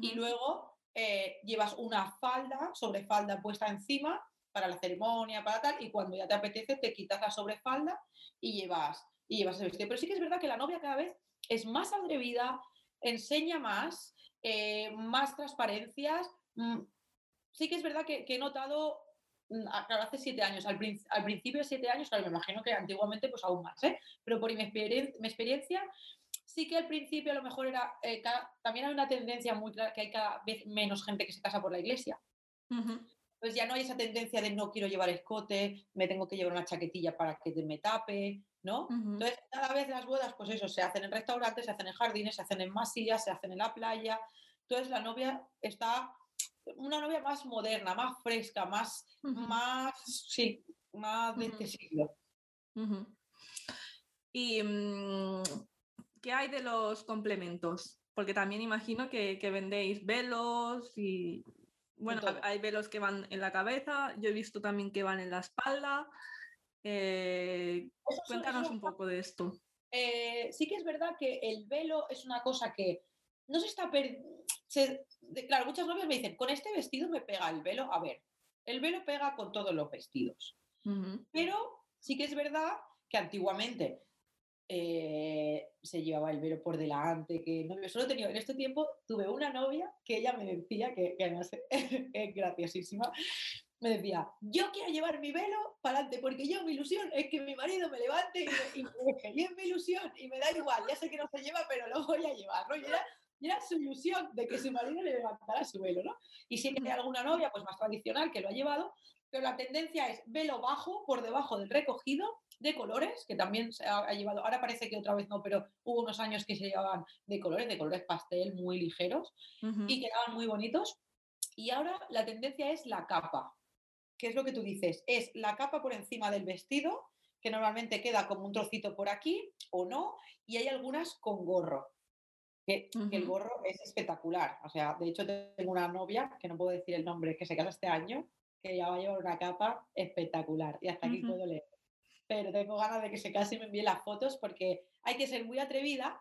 Y luego eh, llevas una falda, sobrefalda puesta encima para la ceremonia, para tal, y cuando ya te apetece te quitas la sobrefalda y llevas, y llevas el vestido. Pero sí que es verdad que la novia cada vez es más atrevida, enseña más, eh, más transparencias. Mm, sí que es verdad que he notado Mm, claro, hace siete años, al, principio de siete años, claro, me imagino que antiguamente pues aún más, ¿eh? pero por mi, experiencia, sí que al principio a lo mejor era, eh, también hay una tendencia muy clara que hay cada vez menos gente que se casa por la iglesia. Pues ya no hay esa tendencia de no quiero llevar escote, me tengo que llevar una chaquetilla para que me tape, ¿no? Entonces, cada vez las bodas, pues eso, se hacen en restaurantes, se hacen en jardines, se hacen en masillas, se hacen en la playa. Entonces, la novia está una novia más moderna, más fresca, más, más, sí, más de este siglo. ¿Y mm, qué hay de los complementos? Porque también imagino que, vendéis velos y, bueno, hay velos que van en la cabeza, yo he visto también que van en la espalda. Eh, cuéntanos un poco de esto. Eh, sí que es verdad que el velo es una cosa que no se está claro, muchas novias me dicen, con este vestido me pega el velo. A ver, el velo pega con todos los vestidos. Pero sí que es verdad que antiguamente eh, se llevaba el velo por delante, que no, yo solo he tenido, en este tiempo tuve una novia que ella me decía, que, que además es graciosísima, me decía, yo quiero llevar mi velo para adelante, porque yo mi ilusión es que mi marido me levante y me, deje, y es mi ilusión, y me da igual, ya sé que no se lleva, pero lo voy a llevar, ¿no? Y era, era su ilusión de que su marido le levantara su velo, ¿no? Y si hay alguna novia, pues más tradicional, que lo ha llevado, pero la tendencia es velo bajo, por debajo del recogido, de colores, que también se ha, llevado, ahora parece que otra vez no, pero hubo unos años que se llevaban de colores, de colores pastel muy ligeros y quedaban muy bonitos. Y ahora la tendencia es la capa, que es lo que tú dices, es la capa por encima del vestido, que normalmente queda como un trocito por aquí o no, y hay algunas con gorro. Que, que, el gorro es espectacular. O sea, de hecho tengo una novia, que no puedo decir el nombre, que se casa este año, que ya va a llevar una capa espectacular. Y hasta aquí puedo leer pero tengo ganas de que se case y me envíe las fotos porque hay que ser muy atrevida,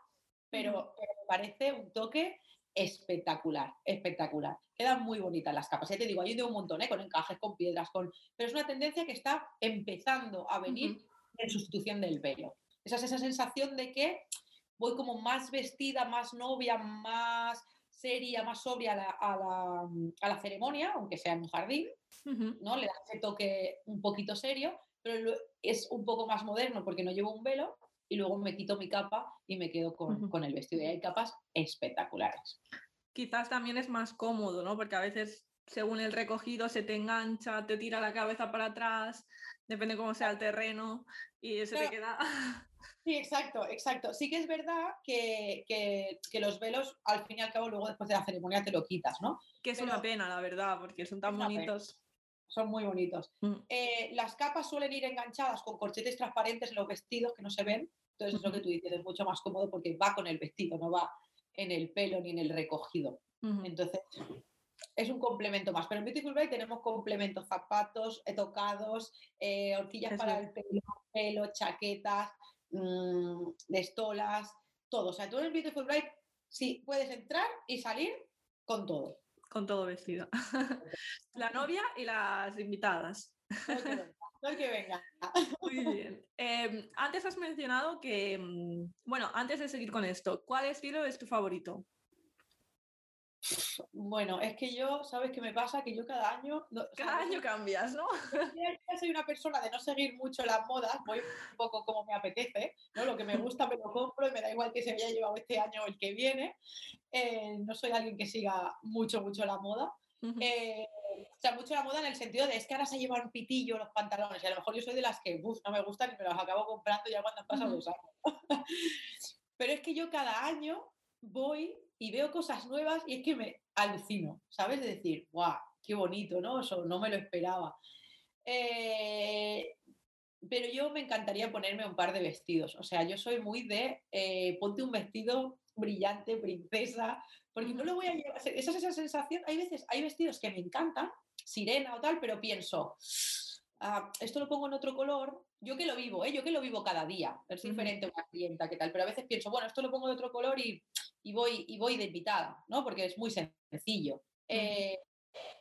pero, me parece un toque espectacular, espectacular. Quedan muy bonitas las capas. Ya te digo, hay de un montón, ¿eh? con encajes, con piedras, con... pero es una tendencia que está empezando a venir en sustitución del velo. Esa es esa sensación de que voy como más vestida, más novia, más seria, más sobria a la, ceremonia, aunque sea en un jardín, ¿no? Le da ese toque un poquito serio, pero es un poco más moderno porque no llevo un velo y luego me quito mi capa y me quedo con, el vestido. Y hay capas espectaculares. Quizás también es más cómodo, ¿no? Porque a veces según el recogido se te engancha, te tira la cabeza para atrás, depende cómo sea el terreno y se te queda... Sí, exacto, exacto. Sí que es verdad que, los velos, al fin y al cabo, luego después de la ceremonia te lo quitas, ¿no? Que es una pena, la verdad, porque son tan bonitos son muy bonitos. Mm. Eh, las capas suelen ir enganchadas con corchetes transparentes en los vestidos que no se ven. Entonces, es lo que tú dices, es mucho más cómodo porque va con el vestido, no va en el pelo ni en el recogido. Entonces, es un complemento más. Pero en Beautiful Bay tenemos complementos, zapatos, tocados, eh, horquillas para el pelo, pelo chaquetas, mmm, estolas, todo. O sea, tú en Beautiful Bay sí puedes entrar y salir con todo con todo vestido. la novia y las invitadas. No que venga. Muy bien. Em, antes has mencionado que, mm, bueno, antes de seguir con esto, ¿cuál estilo es tu favorito? Bueno, es que yo, ¿sabes qué me pasa? Que yo cada año... cada año cambias, ¿no? Yo soy una persona de no seguir mucho las modas, voy un poco como me apetece, ¿no? Lo que me gusta me lo compro y me da igual que se haya llevado este año o el que viene. Eh, no soy alguien que siga mucho, mucho la moda. Eh, o sea, mucho la moda en el sentido de es que ahora se llevan pitillo los pantalones y a lo mejor yo soy de las que no me gustan y me los acabo comprando ya cuando han pasado los años. Pero es que yo cada año voy y veo cosas nuevas y es que me alucino, ¿sabes? De decir, guau, qué bonito, ¿no? Eso no me lo esperaba. Eh, pero yo me encantaría ponerme un par de vestidos. O sea, yo soy muy de eh, ponte un vestido brillante, princesa, porque no lo voy a llevar. Esa es esa sensación. Hay veces, hay vestidos que me encantan, sirena o tal, pero pienso, ah, esto lo pongo en otro color. Yo que lo vivo, ¿eh? yo que lo vivo cada día. Es diferente a una clienta que tal, pero a veces pienso, bueno, esto lo pongo de otro color y y voy, y voy de invitada, ¿no? Porque es muy sencillo. Eh,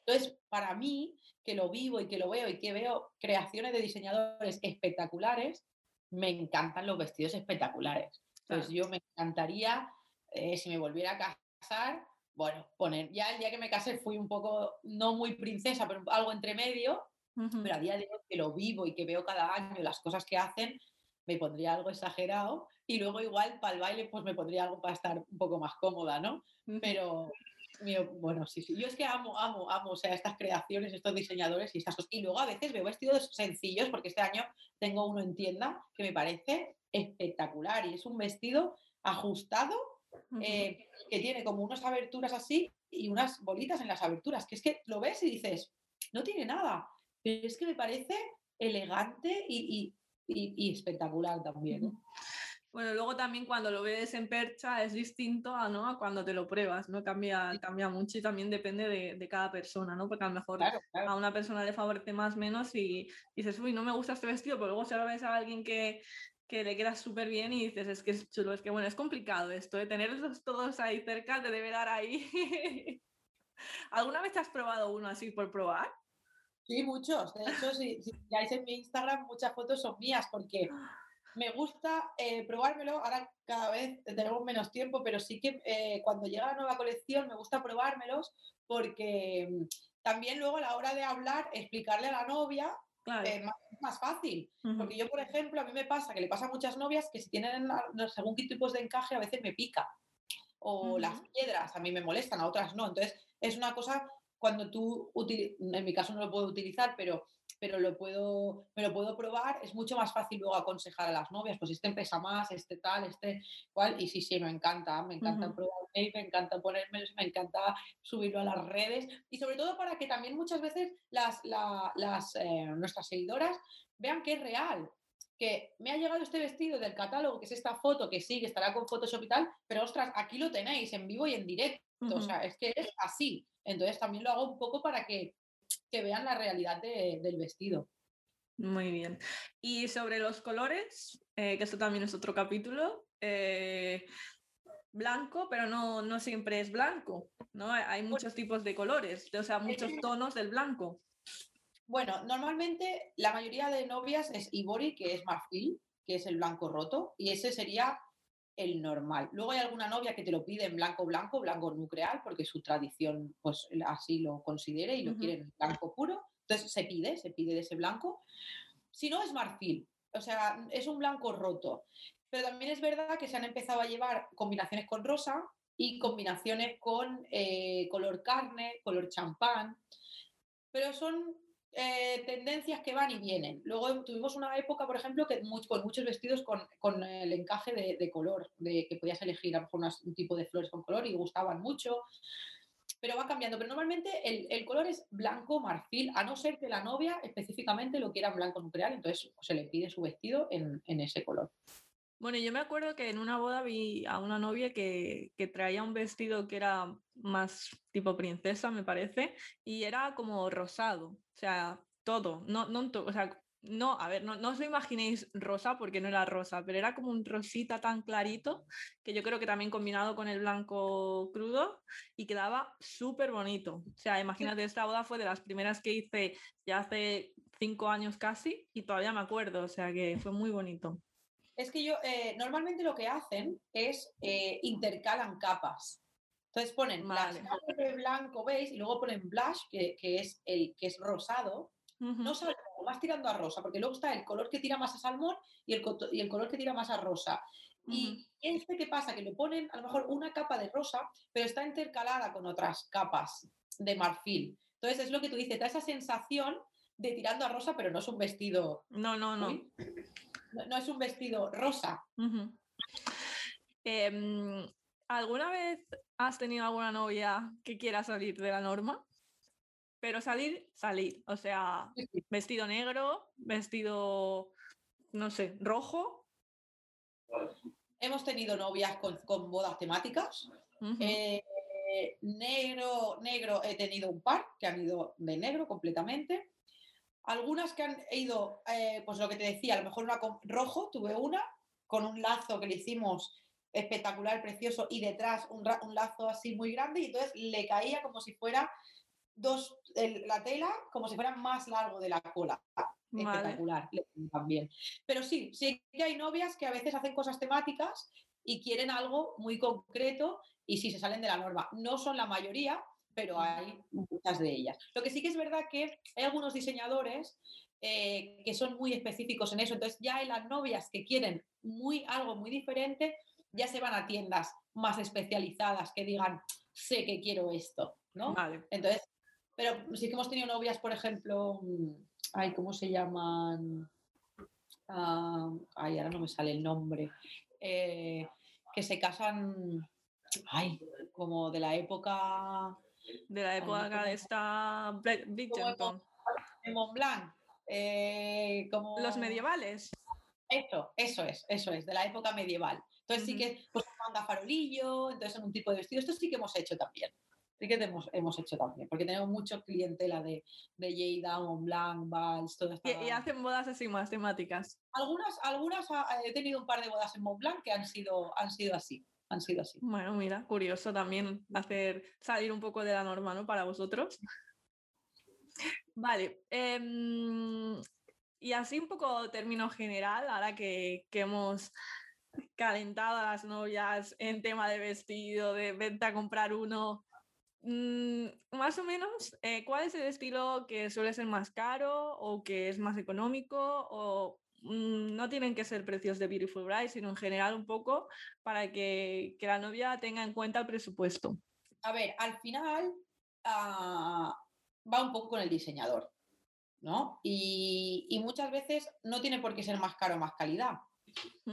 entonces, para mí, que lo vivo y que lo veo y que veo creaciones de diseñadores espectaculares, me encantan los vestidos espectaculares. Entonces, yo me encantaría, eh, si me volviera a casar, bueno, poner, ya el día que me casé fui un poco, no muy princesa, pero algo entre medio, pero a día de hoy que lo vivo y que veo cada año las cosas que hacen, me pondría algo exagerado y luego igual para el baile pues me pondría algo para estar un poco más cómoda, ¿no? Pero bueno, sí, sí, yo es que amo, amo, amo, o sea, estas creaciones, estos diseñadores y estas cosas. Y luego a veces veo vestidos sencillos, porque este año tengo uno en tienda que me parece espectacular y es un vestido ajustado eh, que tiene como unas aberturas así y unas bolitas en las aberturas, que es que lo ves y dices, no tiene nada, pero es que me parece elegante y, y, espectacular también. Bueno, luego también cuando lo ves en percha es distinto a, ¿no? a cuando te lo pruebas, ¿no? Cambia, cambia mucho y también depende de, de cada persona, ¿no? Porque a lo mejor a una persona le favorece más menos y, dices, uy, no me gusta este vestido, pero luego se lo ves a alguien que, que le queda súper bien y dices, es que es chulo, es que bueno, es complicado esto, de ¿eh? tenerlos todos ahí cerca, te debe dar ahí. ¿Alguna vez te has probado uno así por probar? Sí, muchos. De hecho, si, si miráis en mi Instagram, muchas fotos son mías porque me gusta eh, probármelo. Ahora cada vez tenemos menos tiempo, pero sí que eh, cuando llega la nueva colección me gusta probármelos porque mm, también luego a la hora de hablar, explicarle a la novia es más, fácil. Porque yo, por ejemplo, a mí me pasa que le pasa a muchas novias que si tienen según qué tipos de encaje a veces me pica. O las piedras a mí me molestan, a otras no. Entonces, es una cosa cuando tú, en mi caso no lo puedo utilizar, pero pero lo puedo, me lo puedo probar, es mucho más fácil luego aconsejar a las novias, pues este pesa más, este tal, este cual, y sí, sí, me encanta, me encanta probar, me encanta ponerme, me encanta subirlo a las redes, y sobre todo para que también muchas veces las, las eh, nuestras seguidoras vean que es real, que me ha llegado este vestido del catálogo, que es esta foto, que sí, que estará con Photoshop y tal, pero ostras, aquí lo tenéis en vivo y en directo, o sea, es que es así. Entonces también lo hago un poco para que que vean la realidad del vestido. Muy bien. Y sobre los colores, eh, que esto también es otro capítulo, eh, blanco, pero no, no siempre es blanco, ¿no? Hay muchos tipos de colores, o sea, muchos tonos del blanco. Bueno, normalmente la mayoría de novias es ivory, que es marfil, que es el blanco roto, y ese sería el normal. Luego hay alguna novia que te lo pide en blanco blanco, blanco nuclear, porque su tradición pues así lo considere y lo quiere en blanco puro. Entonces se pide, se pide de ese blanco. Si no es marfil, o sea, es un blanco roto. Pero también es verdad que se han empezado a llevar combinaciones con rosa y combinaciones con eh, color carne, color champán. Pero son eh, tendencias que van y vienen. Luego tuvimos una época, por ejemplo, que con muchos vestidos con, el encaje de, color, de que podías elegir a lo mejor un tipo de flores con color y gustaban mucho. Pero va cambiando. Pero normalmente el, color es blanco marfil, a no ser que la novia específicamente lo quiera en blanco nuclear, entonces se le pide su vestido en, ese color. Bueno, yo me acuerdo que en una boda vi a una novia que, que, traía un vestido que era más tipo princesa, me parece, y era como rosado, o sea, todo, no, no, o sea, no, a ver, no, no os lo imaginéis rosa porque no era rosa, pero era como un rosita tan clarito que yo creo que también combinado con el blanco crudo y quedaba súper bonito. O sea, imagínate, esta boda fue de las primeras que hice ya hace cinco años casi y todavía me acuerdo, o sea que fue muy bonito. Es que yo, eh, normalmente lo que hacen es eh, intercalan capas. Entonces ponen las capas de blanco, ¿veis? Y luego ponen blush, que, es el que es rosado. No salmón, más tirando a rosa, porque luego está el color que tira más a salmón y el, y el color que tira más a rosa. Y este, ¿qué pasa? Que le ponen a lo mejor una capa de rosa, pero está intercalada con otras capas de marfil. Entonces es lo que tú dices, da esa sensación de tirando a rosa, pero no es un vestido. No, no, no no, es un vestido rosa. Em, ¿Alguna vez has tenido alguna novia que quiera salir de la norma? Pero salir, salir. O sea, vestido negro, vestido, no sé, rojo. Hemos tenido novias con, bodas temáticas. Eh, negro, negro, he tenido un par que han ido de negro completamente. Algunas que han ido, eh, pues lo que te decía, a lo mejor una con rojo, tuve una con un lazo que le hicimos espectacular, precioso, y detrás un, lazo así muy grande, y entonces le caía como si fuera dos, la tela, como si fuera más largo de la cola. Espectacular también. Pero sí, sí que hay novias que a veces hacen cosas temáticas y quieren algo muy concreto y si se salen de la norma. No son la mayoría, pero hay muchas de ellas. Lo que sí que es verdad que hay algunos diseñadores eh, que son muy específicos en eso, entonces ya hay las novias que quieren muy, algo muy diferente, ya se van a tiendas más especializadas que digan, sé que quiero esto, ¿no? Entonces, pero sí que hemos tenido novias, por ejemplo, mm, ay, ¿cómo se llaman? Ah, ay, ahora no me sale el nombre. Eh, que se casan, ay, como de la época de la época de esta Bridgerton. En Mont Blanc. Eh, como... Los medievales. Eso, eso es, eso es, de la época medieval. Entonces sí que, pues manga farolillo, entonces en un tipo de vestido. Esto sí que hemos hecho también. Sí que hemos, hemos hecho también, porque tenemos mucho clientela de, de Lleida, Mont Blanc, Vals, todo esto. Y, hacen bodas así más temáticas. Algunas, algunas ah, he tenido un par de bodas en Mont Blanc que han sido, han sido así han sido así. Bueno, mira, curioso también hacer salir un poco de la norma, ¿no? Para vosotros. Vale. Em, y así un poco término general, ahora que, que hemos calentado a las novias en tema de vestido, de venta a comprar uno, mm, más o menos, eh, ¿cuál es el estilo que suele ser más caro o que es más económico o no tienen que ser precios de Beautiful Bride, sino en general un poco para que, que la novia tenga en cuenta el presupuesto? A ver, al final ah, va un poco con el diseñador, ¿no? Y, y muchas veces no tiene por qué ser más caro o más calidad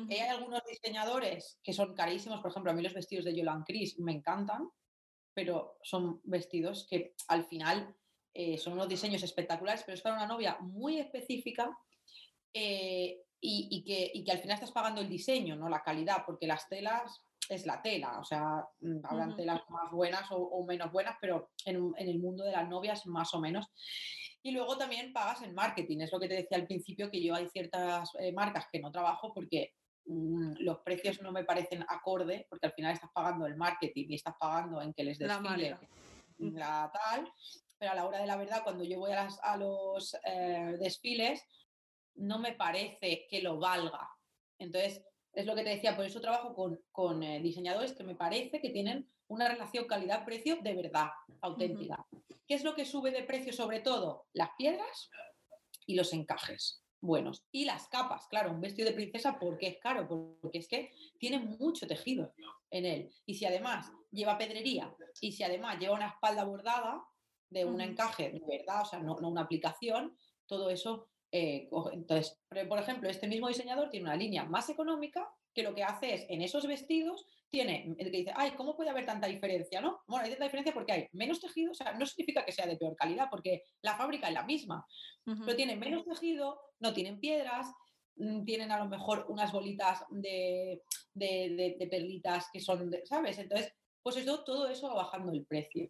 hay algunos diseñadores que son carísimos, por ejemplo, a mí los vestidos de Yolan Chris me encantan, pero son vestidos que al final eh, son unos diseños espectaculares, pero es para una novia muy específica eh, y, que, al final estás pagando el diseño, no la calidad, porque las telas es la tela, o sea, mm, habrán telas más buenas o, menos buenas, pero en, en, el mundo de las novias más o menos. Y luego también pagas en marketing. Es lo que te decía al principio, que yo hay ciertas eh, marcas que no trabajo porque mm, los precios no me parecen acorde, porque al final estás pagando el marketing y estás pagando en que les desfile la, tal. Pero a la hora de la verdad, cuando yo voy a, a los eh, desfiles, no me parece que lo valga. Entonces, es lo que te decía, por eso trabajo con, con eh, diseñadores que me parece que tienen una relación calidad-precio de verdad, auténtica. ¿Qué es lo que sube de precio sobre todo? Las piedras y los encajes buenos. Y las capas, claro, un vestido de princesa, ¿por qué es caro? Porque es que tiene mucho tejido en él. Y si además lleva pedrería y si además lleva una espalda bordada de un encaje de verdad, o sea, no, una aplicación, todo eso. Eh, entonces, por ejemplo, este mismo diseñador tiene una línea más económica que lo que hace es en esos vestidos tiene que dice, ay, ¿cómo puede haber tanta diferencia? ¿no? Bueno, hay tanta diferencia porque hay menos tejido, o sea, no significa que sea de peor calidad, porque la fábrica es la misma, pero tienen menos tejido, no tienen piedras, mm, tienen a lo mejor unas bolitas de, perlitas que son, ¿sabes? Entonces, pues eso, todo eso va bajando el precio.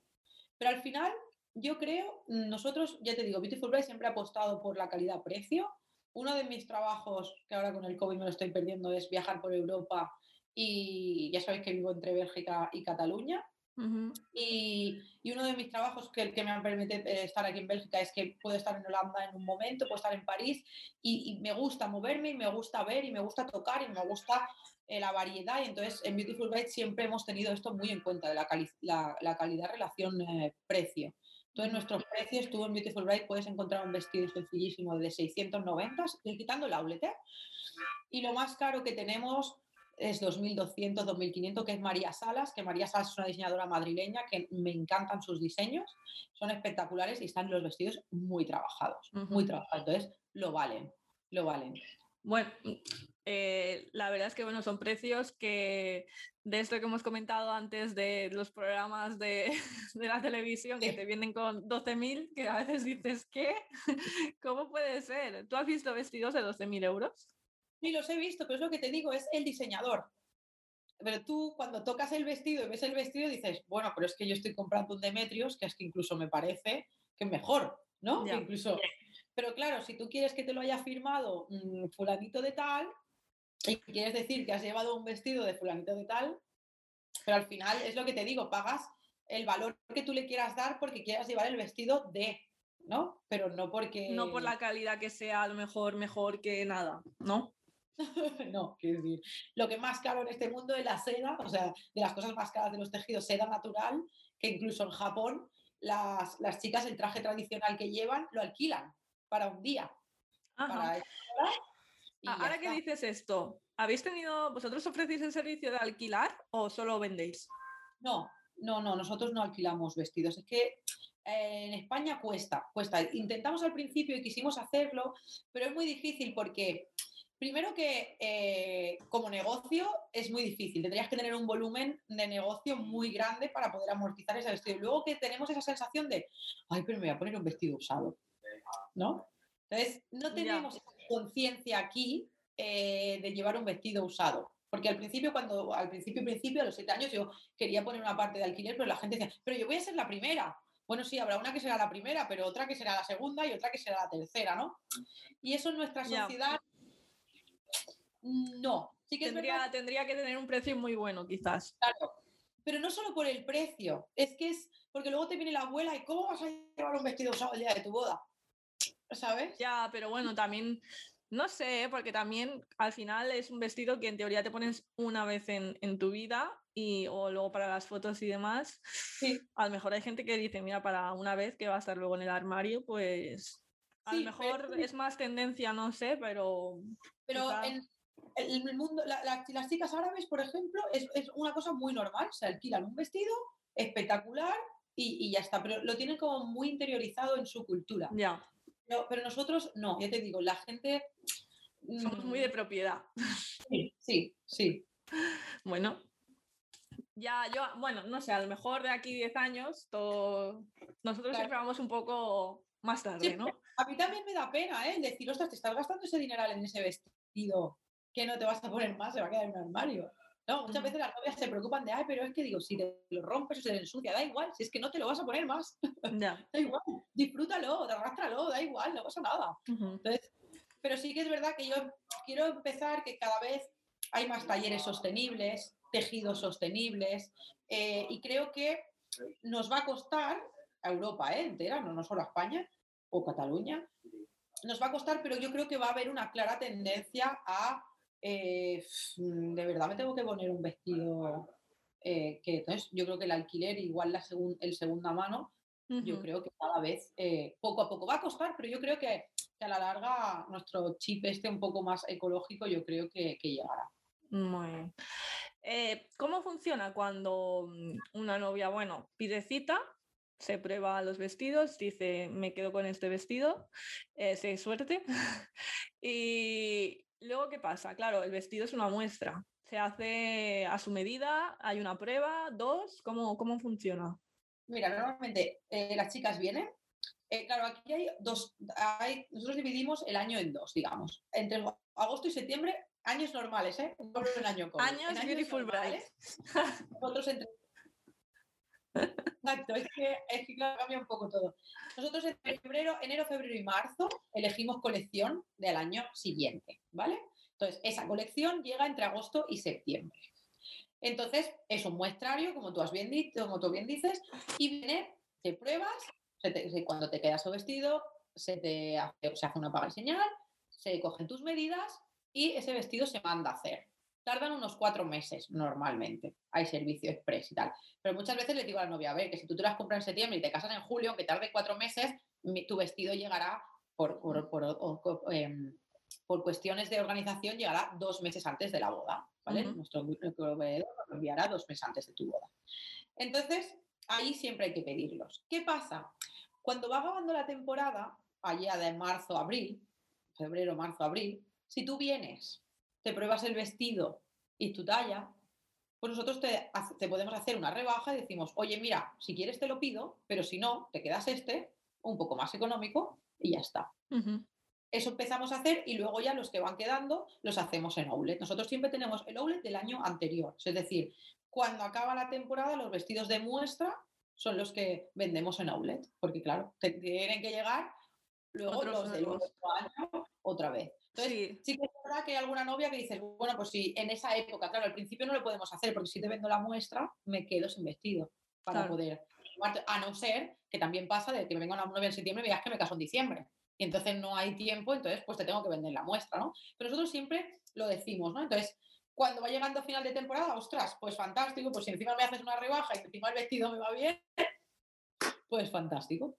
Pero al final, yo creo, nosotros, ya te digo, Beautiful Bride siempre ha apostado por la calidad-precio. Uno de mis trabajos, que ahora con el COVID me lo estoy perdiendo, es viajar por Europa y ya sabéis que vivo entre Bélgica y Cataluña. y, y, uno de mis trabajos que, que me han permitido eh, estar aquí en Bélgica es que puedo estar en Holanda en un momento, puedo estar en París y, me gusta moverme y me gusta ver y me gusta tocar y me gusta eh, la variedad y entonces en Beautiful Bride siempre hemos tenido esto muy en cuenta de la, la, la calidad-relación eh, precio. Entonces nuestros precios, tú en Beautiful Bride puedes encontrar un vestido sencillísimo de 690, quitando el outlet, y lo más caro que tenemos es 2.200, 2.500, que es María Salas, que María Salas es una diseñadora madrileña que me encantan sus diseños, son espectaculares y están los vestidos muy trabajados, muy trabajados, entonces lo valen, lo valen. Bueno, eh, la verdad es que bueno, son precios que de esto que hemos comentado antes de los programas de, de la televisión que te vienen con 12.000, que a veces dices, ¿qué? ¿Cómo puede ser? ¿Tú has visto vestidos de 12.000 euros? Sí, los he visto, pero es lo que te digo, es el diseñador. Pero tú cuando tocas el vestido y ves el vestido dices, bueno, pero es que yo estoy comprando un Demetrios, que es que incluso me parece que es mejor, ¿no? incluso... Pero claro, si tú quieres que te lo haya firmado un fulanito de tal, y quieres decir que has llevado un vestido de fulanito de tal, pero al final es lo que te digo, pagas el valor que tú le quieras dar porque quieras llevar el vestido de, ¿no? Pero no porque... No por la calidad que sea a lo mejor mejor que nada, ¿no? no, quiero decir, lo que más caro en este mundo es la seda, o sea, de las cosas más caras de los tejidos, seda natural, que incluso en Japón las, chicas el traje tradicional que llevan lo alquilan para un día. Ah, ahora que dices esto, ¿habéis tenido, vosotros ofrecéis el servicio de alquilar o solo vendéis? No, no, no, nosotros no alquilamos vestidos. Es que eh, en España cuesta, cuesta. Intentamos al principio y quisimos hacerlo, pero es muy difícil porque Primero que eh, como negocio es muy difícil, tendrías que tener un volumen de negocio muy grande para poder amortizar ese vestido. Luego que tenemos esa sensación de, ay, pero me voy a poner un vestido usado, ¿no? Entonces, no tenemos conciencia aquí eh, de llevar un vestido usado. Porque al principio, cuando, al principio, principio, a los siete años, yo quería poner una parte de alquiler, pero la gente decía, pero yo voy a ser la primera. Bueno, sí, habrá una que será la primera, pero otra que será la segunda y otra que será la tercera, ¿no? Y eso en nuestra sociedad no. Sí que tendría, tendría que tener un precio muy bueno, quizás. Claro. Pero no solo por el precio, es que es porque luego te viene la abuela y ¿cómo vas a llevar un vestido usado el día de tu boda? ¿Sabes? Ya, pero bueno, también, no sé, porque también al final es un vestido que en teoría te pones una vez en, en tu vida y o luego para las fotos y demás. Sí. A lo mejor hay gente que dice, mira, para una vez que va a estar luego en el armario, pues a Sí, lo pero mejor es- es más tendencia, no sé, pero Pero quizá- en en el mundo, la- la- las chicas árabes, por ejemplo, es, es una cosa muy normal. Se alquilan un vestido espectacular y, y ya está. Pero lo tienen como muy interiorizado en su cultura. ya, Pero, pero nosotros no, ya te digo, la gente. somos muy mm, de propiedad. Sí, sí, sí. Bueno, ya yo, bueno, no sé, a lo mejor de aquí 10 años, todo... nosotros Claro. siempre vamos un poco más tarde, Sí, ¿no? A mí también me da pena, ¿eh? Decir, ostras, te estás gastando ese dineral en ese vestido que no te vas a poner más, se va a quedar en un armario. No, muchas veces las novias se preocupan de, ay, pero es que digo, si te lo rompes o se te ensucia, da igual, si es que no te lo vas a poner más, Ya. da igual, disfrútalo, arrástralo, da igual, no pasa nada. ujú, Pero sí que es verdad que yo quiero empezar que cada vez hay más talleres sostenibles, tejidos sostenibles, eh, y creo que nos va a costar, a Europa eh, entera, no, no solo a España o Cataluña, nos va a costar, pero yo creo que va a haber una clara tendencia a, eh, mm, de verdad me tengo que poner un vestido eh, que entonces yo creo que el alquiler, igual la segun- el segunda mano, yo creo que cada vez eh, poco a poco va a costar, pero yo creo que, que a la larga nuestro chip este un poco más ecológico yo creo que, que llegará. Muy bien. Eh, ¿Cómo funciona cuando mm, una novia, bueno, pide cita, se prueba los vestidos, dice, me quedo con este vestido, eh, suerte? y luego, ¿qué pasa? Claro, el vestido es una muestra. Se hace a su medida, hay una prueba, dos, ¿cómo, cómo funciona? Mira, normalmente eh, las chicas vienen. eh, claro, aquí hay dos. Hay, nosotros dividimos el año en dos, digamos. Entre agosto y septiembre, años normales, ¿eh? En año COVID, Años en Beautiful Bride. normales, Nosotros entre. Exacto, es que, es que cambia un poco todo. Nosotros entre febrero, enero, febrero y marzo elegimos colección del año siguiente, ¿vale? Entonces, esa colección llega entre agosto y septiembre. Entonces, es un muestrario, como tú, has bien dicho, como tú bien dices, y viene, te pruebas, cuando te queda su vestido, se te hace, se hace una paga y señal, se cogen tus medidas y ese vestido se manda a hacer. Tardan unos cuatro meses normalmente. Hay servicio express y tal. Pero muchas veces le digo a la novia, a ver, que si tú te las compras en septiembre y te casas en julio, que tarde cuatro meses, mi- tu vestido llegará por, por, por- o- em, por cuestiones de organización, llegará dos meses antes de la boda. ¿vale? Nuestro proveedor lo enviará dos meses antes de tu boda. Entonces, ahí siempre hay que pedirlos. ¿Qué pasa? Cuando va acabando la temporada, allá de marzo, abril, febrero, marzo, abril, si tú vienes, te pruebas el vestido y tu talla, pues nosotros te, te podemos hacer una rebaja y decimos, oye, mira, si quieres te lo pido, pero si no, te quedas este, un poco más económico y ya está. Eso empezamos a hacer y luego ya los que van quedando los hacemos en outlet. Nosotros siempre tenemos el outlet del año anterior. Es decir, cuando acaba la temporada, los vestidos de muestra son los que vendemos en outlet. Porque claro, te tienen que llegar luego Otros los del otro año otra vez. Entonces, Sí, sí que es verdad que hay alguna novia que dices, bueno, pues si en esa época, claro, al principio no lo podemos hacer porque si te vendo la muestra, me quedo sin vestido para Claro. poder. A no ser que también pasa de que me venga una novia en septiembre y veas que me caso en diciembre. Y entonces no hay tiempo, entonces pues te tengo que vender la muestra, ¿no? Pero nosotros siempre lo decimos, ¿no? Entonces, cuando va llegando a final de temporada, ostras, pues fantástico, pues si encima me haces una rebaja y encima el vestido me va bien, pues fantástico.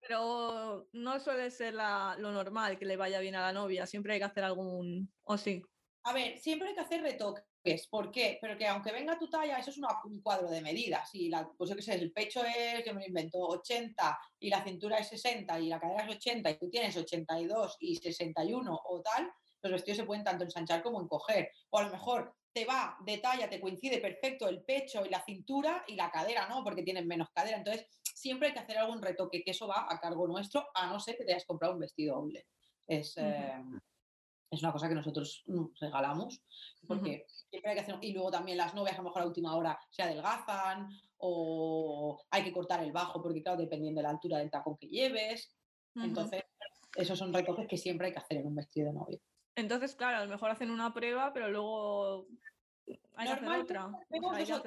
Pero no suele ser la- lo normal que le vaya bien a la novia, siempre hay que hacer algún, o sí. A ver, siempre hay que hacer retoques. ¿Por qué? Pero que aunque venga tu talla, eso es un cuadro de medidas. Si la, pues yo qué el pecho es, que me lo invento, 80 y la cintura es 60 y la cadera es 80 y tú tienes 82 y 61 o tal, los vestidos se pueden tanto ensanchar como encoger. O a lo mejor te va de talla, te coincide perfecto el pecho y la cintura y la cadera no, porque tienen menos cadera. Entonces, siempre hay que hacer algún retoque, que eso va a cargo nuestro, a no ser que te hayas comprado un vestido doble. Es, eh, es una cosa que nosotros mm, regalamos, porque siempre hay que hacer. Y luego también las novias, a lo mejor a última hora se adelgazan o hay que cortar el bajo, porque, claro, dependiendo de la altura del tacón que lleves. Entonces, esos son retoques que siempre hay que hacer en un vestido de novia. Entonces, claro, a lo mejor hacen una prueba, pero luego hay que hacer otra. o sea,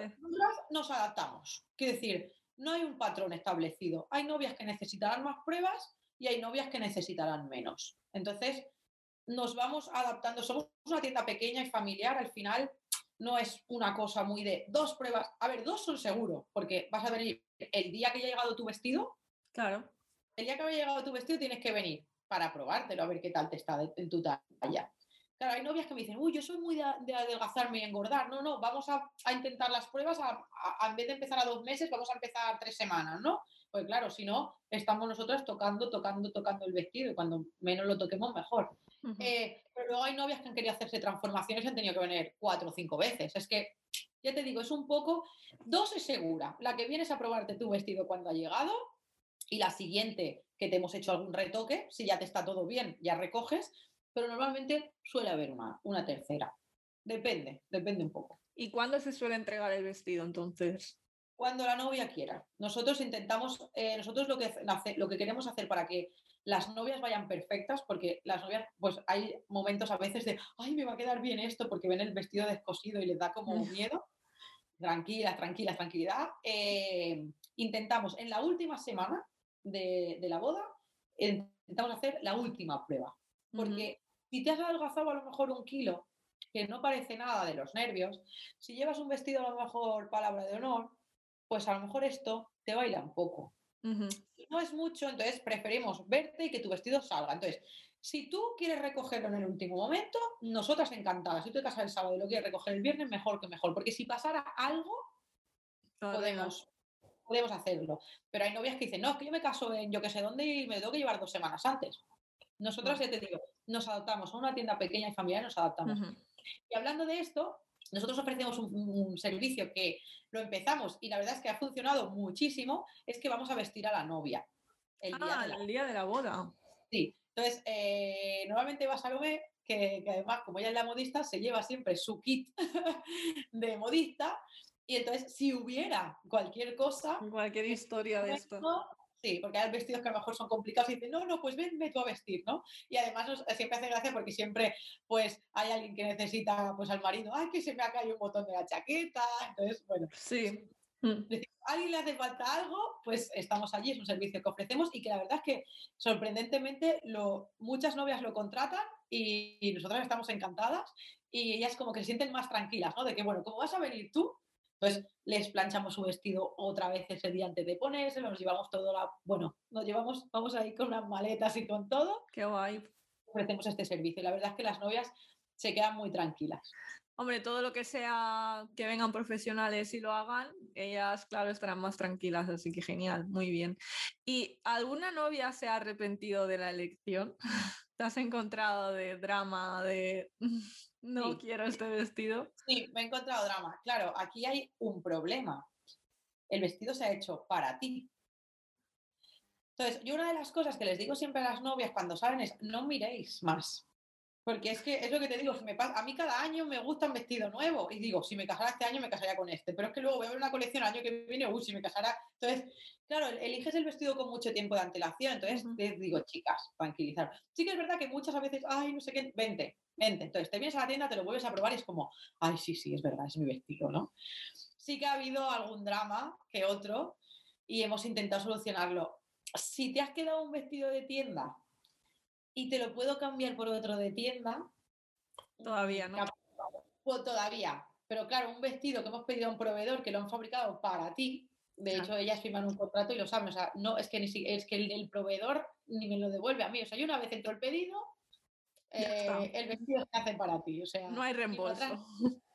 nos adaptamos. Quiero decir, no hay un patrón establecido. Hay novias que necesitarán más pruebas y hay novias que necesitarán menos. Entonces, nos vamos adaptando. Somos una tienda pequeña y familiar, al final no es una cosa muy de dos pruebas. A ver, dos son seguros, porque vas a venir el día que haya llegado tu vestido. Claro. El día que haya llegado tu vestido tienes que venir para probártelo, a ver qué tal te está en tu talla. Claro, hay novias que me dicen, uy, yo soy muy de, adelgazarme y engordar. No, no, vamos a, intentar las pruebas, en vez de empezar a dos meses, vamos a empezar a tres semanas, ¿no? Pues claro, si no, estamos nosotras tocando, tocando, tocando el vestido y cuando menos lo toquemos, mejor. Eh, pero luego hay novias que han querido hacerse transformaciones y han tenido que venir cuatro o cinco veces. Es que, ya te digo, es un poco, dos es segura. La que vienes a probarte tu vestido cuando ha llegado y la siguiente que te hemos hecho algún retoque, si ya te está todo bien, ya recoges, pero normalmente suele haber una, una tercera. Depende, depende un poco. ¿Y cuándo se suele entregar el vestido entonces? Cuando la novia quiera. Nosotros intentamos, eh, nosotros lo que, lo que queremos hacer para que las novias vayan perfectas, porque las novias, pues hay momentos a veces de, ay, me va a quedar bien esto, porque ven el vestido descosido y les da como miedo. Tranquila, tranquila, tranquilidad. Eh, intentamos en la última semana de, la boda, intentamos hacer la última prueba. Porque si te has adelgazado a lo mejor un kilo, que no parece nada de los nervios, si llevas un vestido a lo mejor palabra de honor, pues a lo mejor esto te baila un poco no es mucho, entonces preferimos verte y que tu vestido salga. Entonces, si tú quieres recogerlo en el último momento, nosotras encantadas. Si tú te casas el sábado y lo quieres recoger el viernes, mejor que mejor. Porque si pasara algo, podemos, podemos hacerlo. Pero hay novias que dicen, no, es que yo me caso en yo que sé dónde y me tengo que llevar dos semanas antes. Nosotras, ya te digo, nos adaptamos a una tienda pequeña y familiar, nos adaptamos. Y hablando de esto, nosotros ofrecemos un, servicio que lo empezamos y la verdad es que ha funcionado muchísimo, es que vamos a vestir a la novia. El día, ah, de, la... el día de la boda. Sí, entonces eh, normalmente va Salomé, que, que además como ella es la modista, se lleva siempre su kit de modista y entonces, si hubiera cualquier cosa. Cualquier historia de esto. Sí, porque hay vestidos que a lo mejor son complicados y dicen, no, no, pues venme tú a vestir, ¿no? Y además siempre hace gracia porque siempre pues hay alguien que necesita pues al marido, ay, que se me ha caído un botón de la chaqueta, entonces, bueno. Sí. Mm. a alguien le hace falta algo, pues estamos allí, es un servicio que ofrecemos y que la verdad es que sorprendentemente lo, muchas novias lo contratan y, y nosotras estamos encantadas y ellas como que se sienten más tranquilas, ¿no? De que, bueno, ¿cómo vas a venir tú? Entonces les planchamos su vestido otra vez ese día antes de ponerse, nos llevamos todo la, bueno, nos llevamos, vamos ahí con unas maletas y con todo. Qué guay. Ofrecemos este servicio. La verdad es que las novias se quedan muy tranquilas. Hombre, todo lo que sea que vengan profesionales y lo hagan, ellas, claro, estarán más tranquilas, así que genial, muy bien. ¿Y alguna novia se ha arrepentido de la elección? ¿Te has encontrado de drama, de no quiero este vestido. Sí, me he encontrado drama. Claro, aquí hay un problema. El vestido se ha hecho para ti. Entonces, yo una de las cosas que les digo siempre a las novias cuando salen es, no miréis más. Porque es que es lo que te digo, me a mí cada año me gusta un vestido nuevo y digo, si me casara este año me casaría con este, pero es que luego voy a ver una colección el año que viene, uy, si me casara. Entonces, claro, eliges el vestido con mucho tiempo de antelación, entonces te digo, chicas, tranquilizar. Sí que es verdad que muchas veces, ay, no sé qué, vente, vente. Entonces te vienes a la tienda, te lo vuelves a probar y es como, ay, sí, sí, es verdad, es mi vestido, ¿no? Sí que ha habido algún drama que otro y hemos intentado solucionarlo. Si te has quedado un vestido de tienda y te lo puedo cambiar por otro de tienda. Todavía, ¿no? Pues todavía. Pero claro, un vestido que hemos pedido a un proveedor que lo han fabricado para ti, de hecho ellas firman un contrato y lo saben, o sea, no, es que, ni, es que el, proveedor ni me lo devuelve a mí, o sea, yo una vez entro el pedido, eh, el vestido se hace para ti, o sea... No hay reembolso.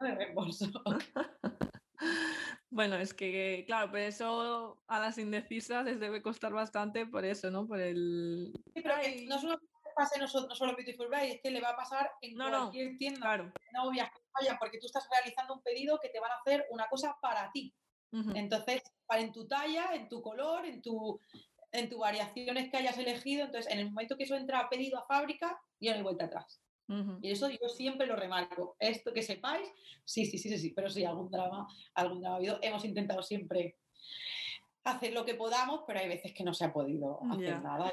No hay reembolso. Bueno, es que, claro, pero eso a las indecisas les debe costar bastante por eso, ¿no? Por el... Sí, pero no solo pase no solo, no Beautiful Bride, es que le va a pasar en cualquier tienda claro. novias que vayan, porque tú estás realizando un pedido que te van a hacer una cosa para ti. Entonces, para en tu talla, en tu color, en tu, en tu variaciones que hayas elegido, entonces en el momento que eso entra a pedido a fábrica, ya no hay vuelta atrás. Y eso yo siempre lo remarco. Esto que sepáis, sí, sí, sí, sí, sí, pero sí, algún drama, algún drama ha habido. Hemos intentado siempre hacer lo que podamos, pero hay veces que no se ha podido hacer nada.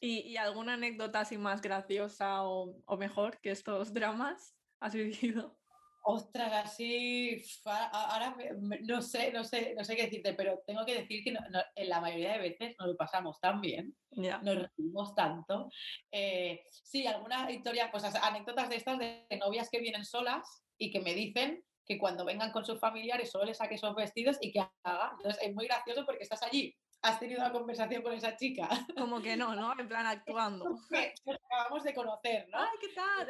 ¿Y, alguna anécdota así más graciosa o, mejor que estos dramas has vivido? Ostras, así, ahora no sé, no sé, no sé qué decirte, pero tengo que decir que en la mayoría de veces nos lo pasamos tan bien, nos reímos tanto. Eh, sí, algunas historias, pues anécdotas de estas de novias que vienen solas y que me dicen que cuando vengan con sus familiares solo les saque esos vestidos y que haga. Entonces es muy gracioso porque estás allí has tenido una conversación con esa chica. Como que no, ¿no? En plan actuando. Nos acabamos de conocer, ¿no? ¡Ay, qué tal!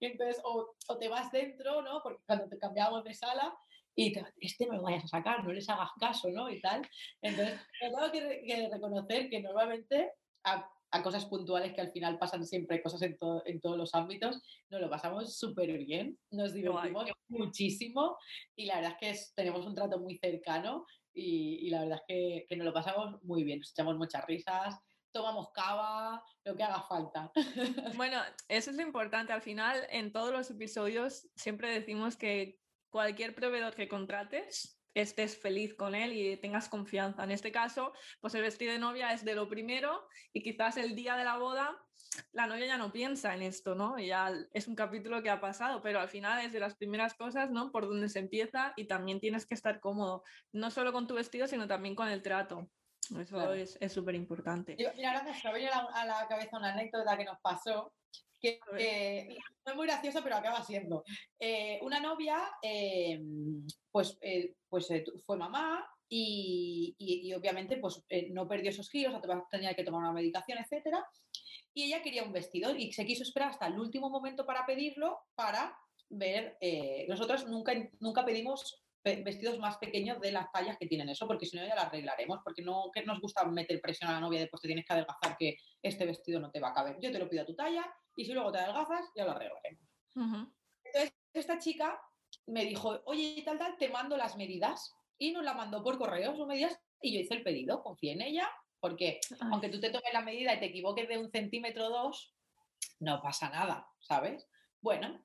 entonces, o, te vas dentro, ¿no? Porque cuando te cambiamos de sala y te, este me lo vayas a sacar, no les hagas caso, ¿no? Y tal. Entonces, tengo que, reconocer que normalmente a, cosas puntuales que al final pasan siempre cosas en, en todos los ámbitos, nos lo pasamos súper bien, nos divertimos muchísimo y la verdad es que tenemos un trato muy cercano y, la verdad es que, que, nos lo pasamos muy bien, nos echamos muchas risas, tomamos cava, lo que haga falta. Bueno, eso es lo importante. Al final, en todos los episodios siempre decimos que cualquier proveedor que contrates, estés feliz con él y tengas confianza. En este caso, pues el vestido de novia es de lo primero y quizás el día de la boda la novia ya no piensa en esto, ¿no? Ya es un capítulo que ha pasado, pero al final es de las primeras cosas, ¿no? Por donde se empieza y también tienes que estar cómodo, no solo con tu vestido, sino también con el trato. Eso es súper importante. Mira, ahora me viene a la cabeza una anécdota que nos pasó, que, no es muy gracioso, pero acaba siendo. Eh, una novia, em, pues, eh, pues eh, fue mamá y, y, obviamente pues, no perdió esos kilos, tenía que tomar una medicación, etcétera y ella quería un vestido y se quiso esperar hasta el último momento para pedirlo, para ver, eh, nosotros nunca, nunca pedimos vestidos más pequeños de las tallas que tienen eso, porque si no ya las arreglaremos, porque no que nos gusta meter presión a la novia después te tienes que adelgazar que este vestido no te va a caber. Yo te lo pido a tu talla y si luego te adelgazas ya lo arreglaremos. Entonces esta chica me dijo, oye, tal, tal, te mando las medidas y nos la mandó por correo, sus medidas, y yo hice el pedido, confié en ella, porque aunque tú te tomes la medida y te equivoques de un centímetro o dos, no pasa nada, ¿sabes? Bueno,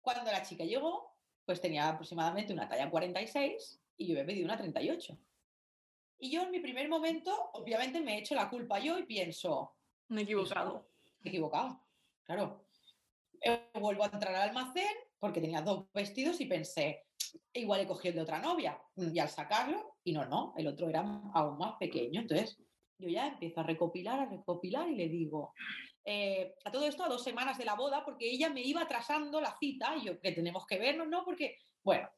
cuando la chica llegó, pues tenía aproximadamente una talla 46 y yo he pedido una 38. Y yo en mi primer momento, obviamente me he hecho la culpa yo y pienso... Me he equivocado. Me he equivocado, claro. Eh, vuelvo a entrar al almacén porque tenía dos vestidos y pensé, igual he cogido el de otra novia. Y al sacarlo, y no, no, el otro era aún más pequeño. Entonces, yo ya empiezo a recopilar, a recopilar y le digo, eh, a todo esto a dos semanas de la boda, porque ella me iba atrasando la cita y yo, que tenemos que vernos, ¿no? Porque, bueno,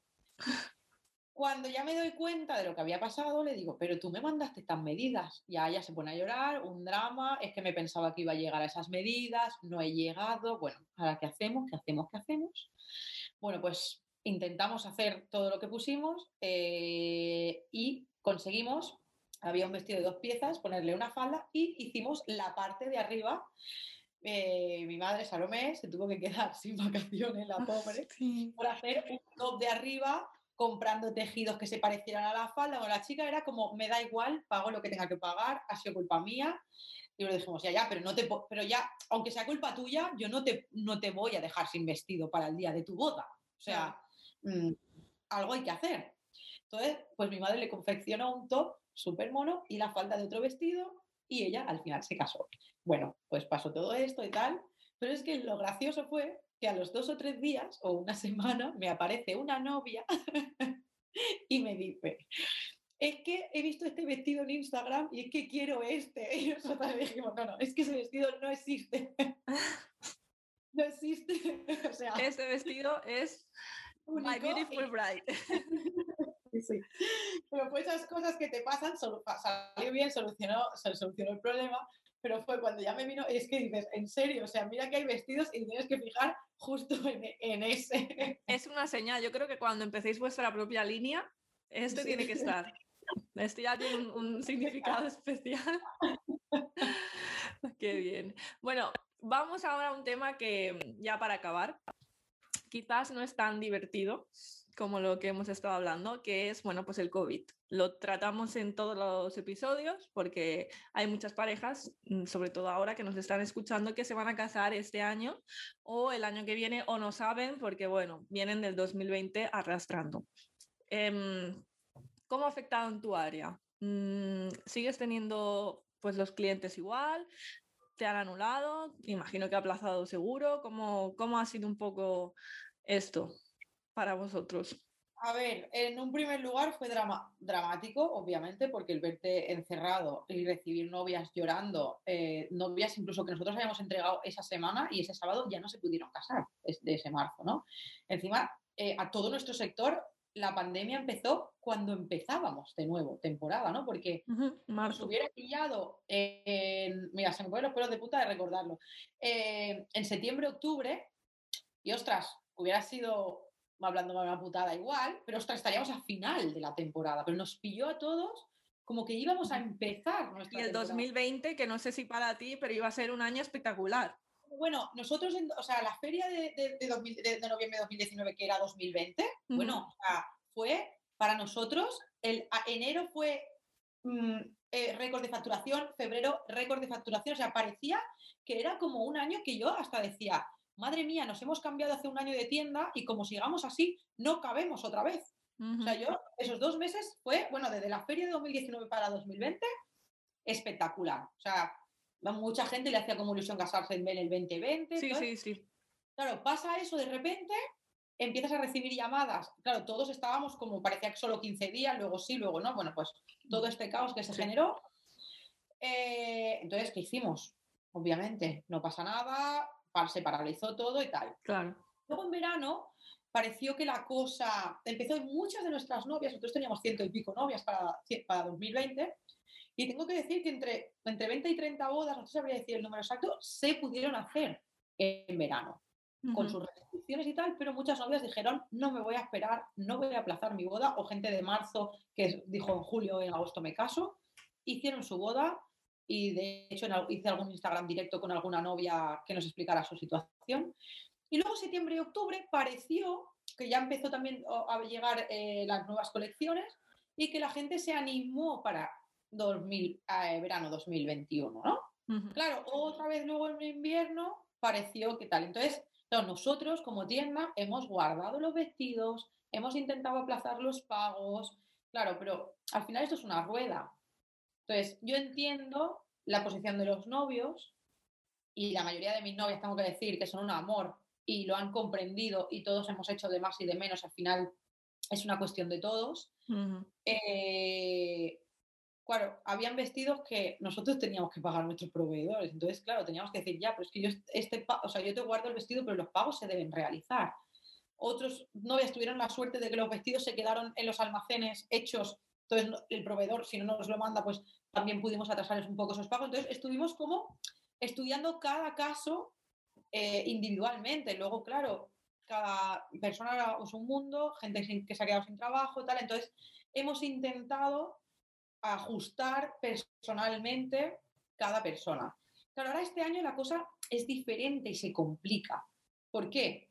cuando ya me doy cuenta de lo que había pasado, le digo, pero tú me mandaste estas medidas. Ya ella se pone a llorar, un drama, es que me pensaba que iba a llegar a esas medidas, no he llegado. Bueno, ahora qué hacemos, qué hacemos, qué hacemos. Bueno, pues intentamos hacer todo lo que pusimos eh, y conseguimos, había un vestido de dos piezas, ponerle una falda y hicimos la parte de arriba. Eh, mi madre, Salomé, se tuvo que quedar sin vacaciones, la pobre, por hacer un top de arriba comprando tejidos que se parecieran a la falda. Bueno, la chica era como, me da igual, pago lo que tenga que pagar, ha sido culpa mía. Y le dijimos, ya, ya, pero, no te, pero ya, aunque sea culpa tuya, yo no te, no te voy a dejar sin vestido para el día de tu boda. O sea, Mm, algo hay que hacer. Entonces, pues mi madre le confeccionó un top súper mono y la falda de otro vestido y ella al final se casó. Bueno, pues pasó todo esto y tal, pero es que lo gracioso fue que a los dos o tres días o una semana me aparece una novia y me dice, es que he visto este vestido en Instagram y es que quiero este. Y nosotros dijimos, no, no, es que ese vestido no existe. no existe. o sea, ese vestido es My Beautiful Bride. Sí, Pero fue esas cosas que te pasan, salió bien, solucionó, se solucionó el problema, pero fue cuando ya me vino, es que dices, en serio, o sea, mira que hay vestidos y tienes que fijar justo en, ese. Es una señal, yo creo que cuando empecéis vuestra propia línea, esto tiene que estar. Esto ya tiene un, un significado especial. Qué bien. Bueno, vamos ahora a un tema que ya para acabar, quizás no es tan divertido como lo que hemos estado hablando, que es, bueno, pues el COVID. Lo tratamos en todos los episodios porque hay muchas parejas, mm, sobre todo ahora que nos están escuchando, que se van a casar este año o el año que viene o no saben porque, bueno, vienen del 2020 arrastrando. Em, ¿Cómo ha afectado en tu área? Mm, ¿Sigues teniendo pues los clientes igual? ¿Te han anulado? Imagino que ha aplazado seguro. ¿Cómo, cómo ha sido un poco esto para vosotros? A ver, en un primer lugar fue drama dramático, obviamente, porque el verte encerrado y recibir novias llorando, eh, novias incluso que nosotros habíamos entregado esa semana y ese sábado ya no se pudieron casar de ese marzo, ¿no? Encima, eh, a todo nuestro sector, la pandemia empezó cuando empezábamos de nuevo temporada, ¿no? Porque nos hubiera pillado, en, mira, se me ponen los pelos de puta de recordarlo, eh, en septiembre, octubre, y ostras, hubiera sido hablando de una putada igual, pero estaríamos a final de la temporada, pero nos pilló a todos como que íbamos a empezar nuestra Y el 2020, que no sé si para ti, pero iba a ser un año espectacular. Bueno, nosotros, o sea, la feria de, de, noviembre de 2019, que era 2020, bueno, o sea, fue para nosotros, el enero fue mm, eh, récord de facturación, febrero récord de facturación, o sea, parecía que era como un año que yo hasta decía, madre mía, nos hemos cambiado hace un año de tienda y como sigamos así, no cabemos otra vez. O sea, yo, esos dos meses fue, bueno, desde la feria de 2019 para 2020, espectacular. O sea, mucha gente le hacía como ilusión casarse en el 2020. Sí, sí, sí. Claro, pasa eso de repente, empiezas a recibir llamadas. Claro, todos estábamos como, parecía que solo 15 días, luego sí, luego no. Bueno, pues todo este caos que se generó. Eh, entonces, ¿qué hicimos? Obviamente, no pasa nada, se paralizó todo y tal. Claro. Luego en verano pareció que la cosa empezó en muchas de nuestras novias, nosotros teníamos ciento y pico novias para, para 2020, y tengo que decir que entre, entre 20 y 30 bodas, no sabría decir el número exacto, se pudieron hacer en verano, con sus restricciones y tal, pero muchas novias dijeron, no me voy a esperar, no voy a aplazar mi boda, o gente de marzo que dijo en julio, en agosto me caso, hicieron su boda y de hecho hice algún Instagram directo con alguna novia que nos explicara su situación. Y luego septiembre y octubre pareció que ya empezó también a llegar eh, las nuevas colecciones y que la gente se animó para 2000, eh, verano 2021, ¿no? Claro, otra vez luego en invierno pareció que tal. Entonces, nosotros como tienda hemos guardado los vestidos, hemos intentado aplazar los pagos, claro, pero al final esto es una rueda. Entonces, yo entiendo la posición de los novios y la mayoría de mis novias, tengo que decir, que son un amor y lo han comprendido y todos hemos hecho de más y de menos, al final es una cuestión de todos. Eh, claro, habían vestidos que nosotros teníamos que pagar a nuestros proveedores, entonces, claro, teníamos que decir, ya, pero es que yo, este, o sea, yo te guardo el vestido, pero los pagos se deben realizar. Otros novias tuvieron la suerte de que los vestidos se quedaron en los almacenes hechos entonces, el proveedor, si no nos lo manda, pues también pudimos atrasarles un poco esos pagos. Entonces, estuvimos como estudiando cada caso eh, individualmente. Luego, claro, cada persona es un mundo, gente que se ha quedado sin trabajo, tal. Entonces, hemos intentado ajustar personalmente cada persona. Claro, ahora este año la cosa es diferente y se complica. ¿Por qué?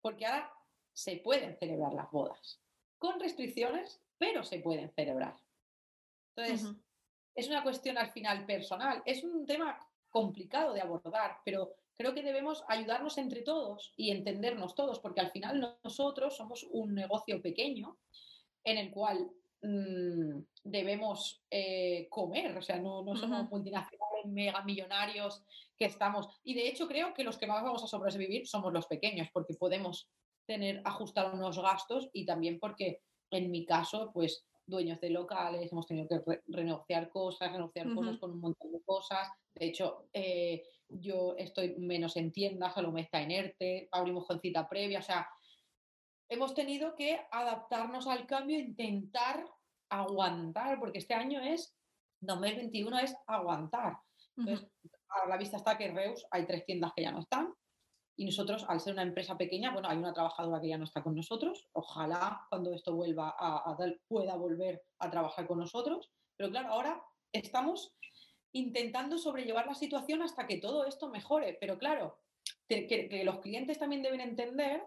Porque ahora se pueden celebrar las bodas con restricciones, pero se pueden celebrar. Entonces, es una cuestión al final personal. Es un tema complicado de abordar, pero creo que debemos ayudarnos entre todos y entendernos todos, porque al final nosotros somos un negocio pequeño en el cual mm, debemos eh, comer, o sea, no, somos multinacionales mega millonarios que estamos. Y de hecho creo que los que más vamos a sobrevivir somos los pequeños, porque podemos tener, ajustar unos gastos y también porque en mi caso, pues dueños de locales, hemos tenido que renegociar cosas, renegociar cosas con un montón de cosas. De hecho, eh, yo estoy menos en tiendas, Salomé está en ERTE, abrimos con cita previa, o sea, hemos tenido que adaptarnos al cambio e intentar aguantar, porque este año es, 2021 es aguantar. Entonces, a la vista está que en Reus hay tres tiendas que ya no están, y nosotros, al ser una empresa pequeña, bueno, hay una trabajadora que ya no está con nosotros. Ojalá cuando esto vuelva a, dar pueda volver a trabajar con nosotros. Pero claro, ahora estamos intentando sobrellevar la situación hasta que todo esto mejore. Pero claro, que, los clientes también deben entender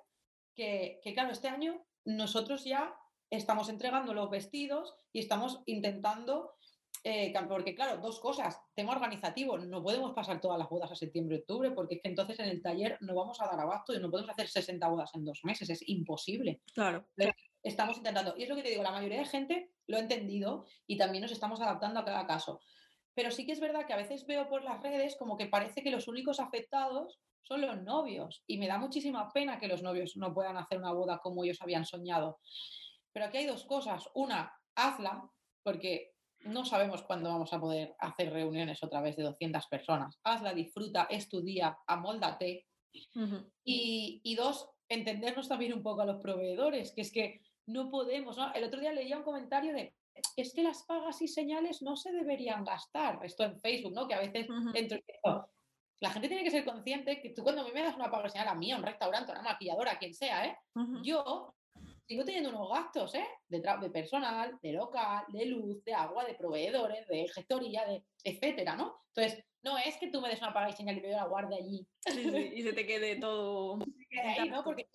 que, claro, este año nosotros ya estamos entregando los vestidos y estamos intentando eh, porque claro, dos cosas, tema organizativo, no podemos pasar todas las bodas a septiembre, octubre, porque es que entonces en el taller no vamos a dar abasto y no podemos hacer 60 bodas en dos meses, es imposible. Claro. estamos intentando, y es lo que te digo, la mayoría de gente lo ha entendido y también nos estamos adaptando a cada caso. pero sí que es verdad que a veces veo por las redes como que parece que los únicos afectados son los novios y me da muchísima pena que los novios no puedan hacer una boda como ellos habían soñado. Pero aquí hay dos cosas. Una, hazla, porque no sabemos cuándo vamos a poder hacer reuniones otra vez de 200 personas. Hazla, disfruta, es tu día, amóldate. y, y, dos, entendernos también un poco a los proveedores, que es que no podemos, ¿no? El otro día leía un comentario de, es que las pagas y señales no se deberían gastar. Esto en Facebook, ¿no? Que a veces La gente tiene que ser consciente que tú cuando a mí me das una paga señal a mí, a un restaurante, a una maquilladora, quien sea, ¿eh? Yo sigo teniendo unos gastos, ¿eh? De, de, personal, de local, de luz, de agua, de proveedores, de gestoría, de etcétera, ¿no? Entonces, no es que tú me des una paga y señal y yo la guarde allí. y se te quede todo. ahí, ¿no? Porque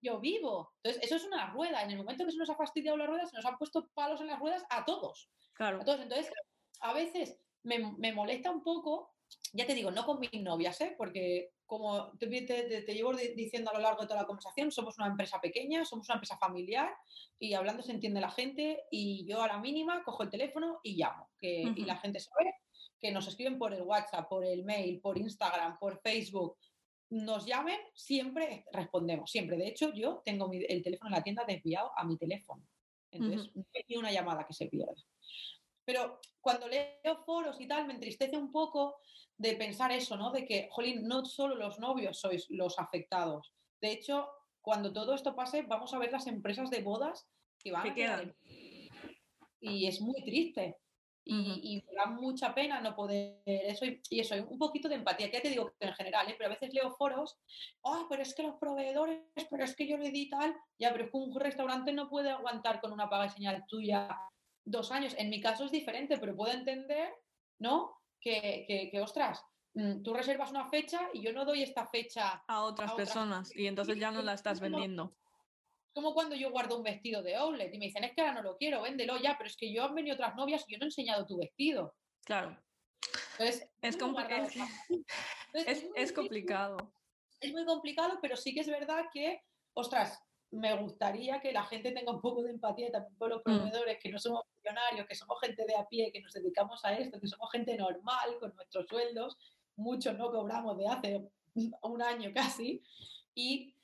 yo vivo. Entonces, eso es una rueda. En el momento que se nos ha fastidiado la rueda, se nos han puesto palos en las ruedas a todos. Claro. Entonces, a veces me, me molesta un poco, ya te digo, no con mis novias, ¿eh? Porque como te, te, te, llevo diciendo a lo largo de toda la conversación, somos una empresa pequeña, somos una empresa familiar y hablando se entiende la gente y yo a la mínima cojo el teléfono y llamo. Que, Y la gente sabe que nos escriben por el WhatsApp, por el mail, por Instagram, por Facebook, nos llamen, siempre respondemos, siempre. De hecho, yo tengo el teléfono en la tienda desviado a mi teléfono. Entonces, no hay una llamada que se pierda. Pero cuando leo foros y tal, me entristece un poco de pensar eso, ¿no? De que, jolín, no solo los novios sois los afectados. De hecho, cuando todo esto pase, vamos a ver las empresas de bodas que van a quedar. Y es muy triste. Y, me da mucha pena no poder eso y, eso, un poquito de empatía, que ya te digo que en general, ¿eh? pero a veces leo foros, ah, pero es que los proveedores, pero es que yo le di tal, ya, pero es que un restaurante no puede aguantar con una paga de señal tuya dos años. En mi caso es diferente, pero puedo entender, ¿no? Que, que, que ostras, mm, tú reservas una fecha y yo no doy esta fecha a otras, personas y entonces ya no la estás vendiendo como cuando yo guardo un vestido de outlet y me dicen, es que ahora no lo quiero, véndelo ya, pero es que yo han venido otras novias y yo no he enseñado tu vestido. Claro. Entonces, es, es, complicado. Es muy complicado, pero sí que es verdad que, ostras, me gustaría que la gente tenga un poco de empatía también por los mm. proveedores, que no somos funcionarios, que somos gente de a pie, que nos dedicamos a esto, que somos gente normal con nuestros sueldos, muchos no cobramos de hace un año casi, y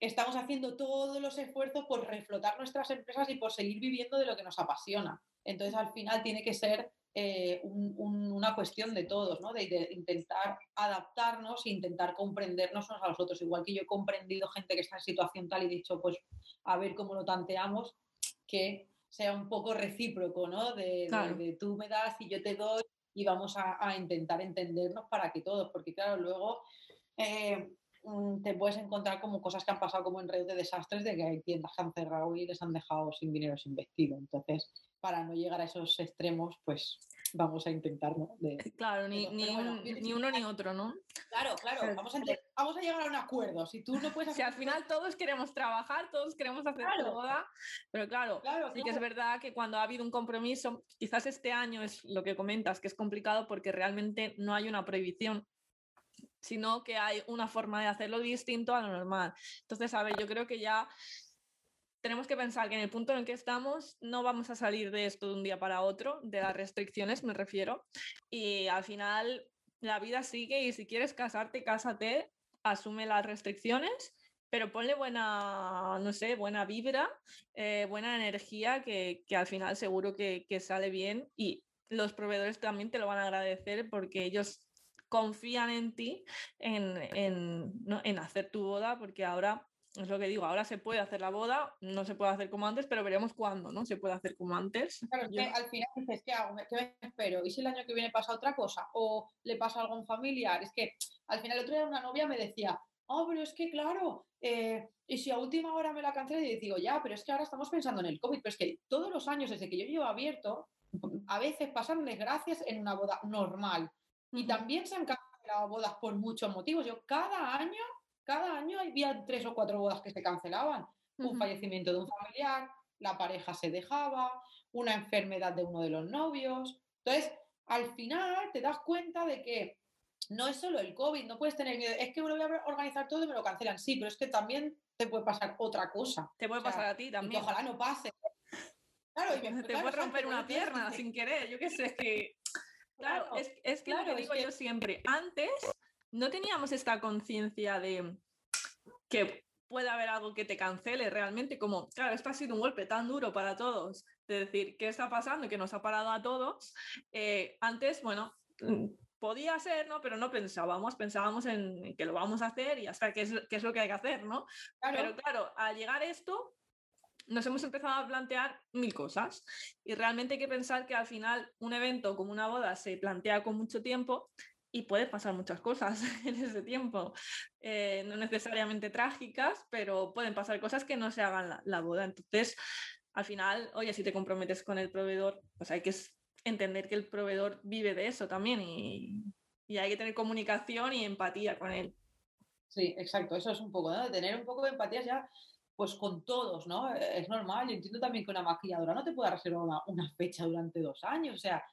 estamos haciendo todos los esfuerzos por reflotar nuestras empresas y por seguir viviendo de lo que nos apasiona. Entonces, al final tiene que ser eh, una cuestión de todos, ¿no? De, intentar adaptarnos e intentar comprendernos unos a los otros. Igual que yo he comprendido gente que está en situación tal y dicho, pues a ver cómo lo tanteamos, que sea un poco recíproco, ¿no? De, tú me das y yo te doy y vamos a, intentar entendernos para que todos, porque claro, luego eh, Mm, te puedes encontrar como cosas que han pasado como en redes de desastres de que hay tiendas que han cerrado y les han dejado sin dinero, sin vestido. Entonces, para no llegar a esos extremos, pues vamos a intentar, ¿no? claro, ni, ni, uno ni otro, ¿no? Claro, claro, vamos a, vamos a llegar a un acuerdo. Si tú no puedes Si al final todos queremos trabajar, todos queremos hacer claro. boda, pero claro, claro sí que es verdad que cuando ha habido un compromiso, quizás este año es lo que comentas, que es complicado porque realmente no hay una prohibición sino que hay una forma de hacerlo distinto a lo normal. Entonces, a ver, yo creo que ya tenemos que pensar que en el punto en el que estamos no vamos a salir de esto de un día para otro, de las restricciones me refiero, y al final la vida sigue y si quieres casarte, cásate, asume las restricciones, pero ponle buena, no sé, buena vibra, eh, buena energía, que, al final seguro que, que sale bien y los proveedores también te lo van a agradecer porque ellos confían en ti, en, en, hacer tu boda, porque ahora es lo que digo, ahora se puede hacer la boda, no se puede hacer como antes, pero veremos cuándo, ¿no? Se puede hacer como antes. Claro, que al final dices, ¿qué hago? ¿Qué me espero? ¿Y si el año que viene pasa otra cosa? ¿O le pasa algo a algún familiar? Es que al final el otro día una novia me decía, oh, pero es que claro, eh, y si a última hora me la cancelé y digo, ya, pero es que ahora estamos pensando en el COVID, pero es que todos los años desde que yo llevo abierto, a veces pasan desgracias en una boda normal. Y también se han cancelado bodas por muchos motivos. Yo cada año, cada año había tres o cuatro bodas que se cancelaban. Un fallecimiento de un familiar, la pareja se dejaba, una enfermedad de uno de los novios. Entonces, al final te das cuenta de que no es solo el COVID, no puedes tener miedo. Es que me lo voy a organizar todo y me lo cancelan. Sí, pero es que también te puede pasar otra cosa. Te puede pasar a ti también. ojalá no pase. Claro, y me, te puede romper una pierna sin querer. Yo qué sé, es que Claro, es, es, que lo que digo yo siempre, antes no teníamos esta conciencia de que puede haber algo que te cancele realmente, como, claro, esto ha sido un golpe tan duro para todos, de decir, ¿qué está pasando? Que nos ha parado a todos. Eh, antes, bueno, mm, podía ser, ¿no? Pero no pensábamos, pensábamos en que lo vamos a hacer y hasta qué es, qué es lo que hay que hacer, ¿no? Pero claro, al llegar esto, nos hemos empezado a plantear mil cosas y realmente hay que pensar que al final un evento como una boda se plantea con mucho tiempo y puede pasar muchas cosas en ese tiempo, eh, no necesariamente trágicas, pero pueden pasar cosas que no se hagan la, boda. Entonces, al final, oye, si te comprometes con el proveedor, pues hay que entender que el proveedor vive de eso también y, y hay que tener comunicación y empatía con él. Sí, exacto, eso es un poco, ¿no? Tener un poco de empatía ya pues con todos, ¿no? Es normal. Yo entiendo también que una maquilladora no te pueda reservar una, una, fecha durante dos años. O sea,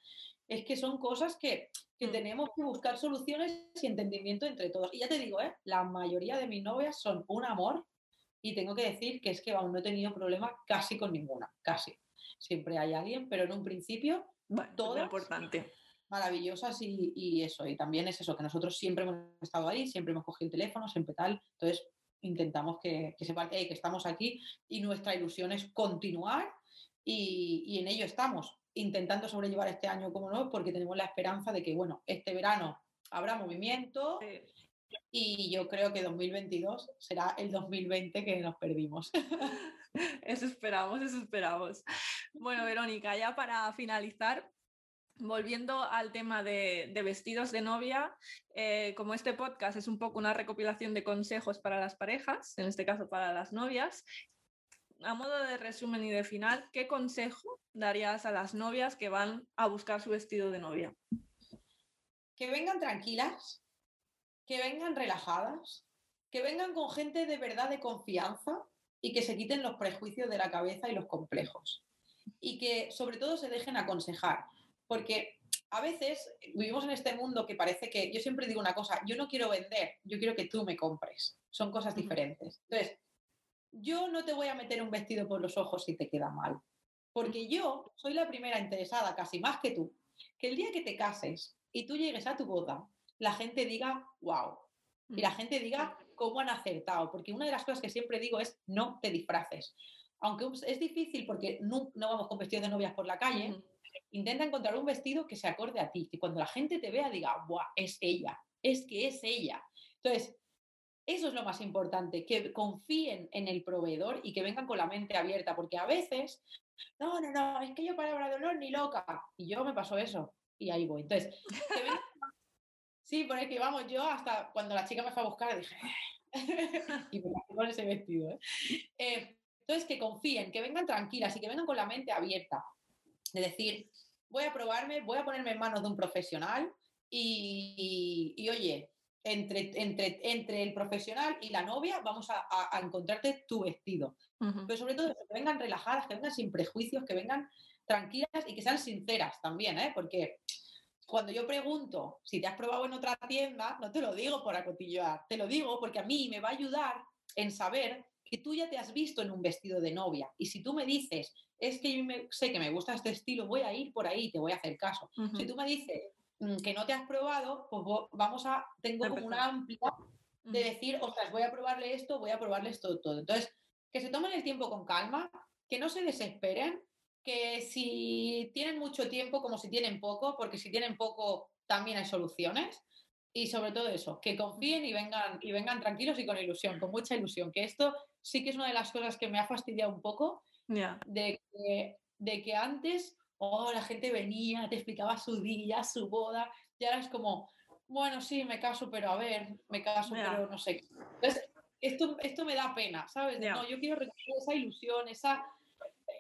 es que son cosas que, que, mm. tenemos que buscar soluciones y entendimiento entre todos. Y ya te digo, ¿eh? la mayoría de mis novias son un amor y tengo que decir que es que aún no he tenido problema casi con ninguna, casi. Siempre hay alguien, pero en un principio, bueno, todas importante. maravillosas y, y, eso. Y también es eso, que nosotros siempre hemos estado ahí, siempre hemos cogido el teléfono, siempre tal. Entonces, intentamos que, que sepan que estamos aquí y nuestra ilusión es continuar y, y en ello estamos intentando sobrellevar este año como no, porque tenemos la esperanza de que, bueno, este verano habrá movimiento y yo creo que 2022 será el 2020 que nos perdimos. Eso esperamos, eso esperamos. Bueno, Verónica, ya para finalizar, volviendo al tema de, vestidos de novia, eh, como este podcast es un poco una recopilación de consejos para las parejas, en este caso para las novias, a modo de resumen y de final, ¿qué consejo darías a las novias que van a buscar su vestido de novia? Que vengan tranquilas, que vengan relajadas, que vengan con gente de verdad de confianza y que se quiten los prejuicios de la cabeza y los complejos. Y que sobre todo se dejen aconsejar, porque a veces vivimos en este mundo que parece que yo siempre digo una cosa, yo no quiero vender, yo quiero que tú me compres. Son cosas diferentes. Entonces, yo no te voy a meter un vestido por los ojos si te queda mal, porque yo soy la primera interesada, casi más que tú, que el día que te cases y tú llegues a tu boda, la gente diga, wow, y la gente diga cómo han acertado, porque una de las cosas que siempre digo es no te disfraces. Aunque es difícil porque no, no vamos con vestidos de novias por la calle, intenta encontrar un vestido que se acorde a ti, que cuando la gente te vea diga, wow, es ella, es que es ella. Entonces, eso es lo más importante, que confíen en el proveedor y que vengan con la mente abierta, porque a veces, no, no, no, es que yo palabra de honor ni loca. Y yo me pasó eso y ahí voy. Entonces, sí, por que vamos, yo hasta cuando la chica me fue a buscar dije, y me con ese vestido. ¿eh? ¿eh? entonces, que confíen, que vengan tranquilas y que vengan con la mente abierta. De decir, voy a probarme, voy a ponerme en manos de un profesional y, y oye, entre, entre, entre el profesional y la novia vamos a, encontrarte tu vestido. Pero sobre todo que vengan relajadas, que vengan sin prejuicios, que vengan tranquilas y que sean sinceras también, ¿eh? porque cuando yo pregunto si te has probado en otra tienda, no te lo digo por acotillar, te lo digo porque a mí me va a ayudar en saber que tú ya te has visto en un vestido de novia. Y si tú me dices, es que yo sé que me gusta este estilo, voy a ir por ahí, te voy a hacer caso. Si tú me dices, que no te has probado, pues vamos a, tengo como una amplia de decir, ostras, voy a probarle esto, voy a probarle esto todo. Entonces, que se tomen el tiempo con calma, que no se desesperen, que si tienen mucho tiempo como si tienen poco, porque si tienen poco también hay soluciones. Y sobre todo eso, que confíen y vengan, y vengan tranquilos y con ilusión, con mucha ilusión, que esto sí que es una de las cosas que me ha fastidiado un poco, de, de que antes oh, la gente venía, te explicaba su día, su boda, y ahora es como, bueno, sí, me caso, pero a ver, me caso, pero no sé. Entonces, esto, esto me da pena, ¿sabes? No, yo quiero recibir esa ilusión, esa,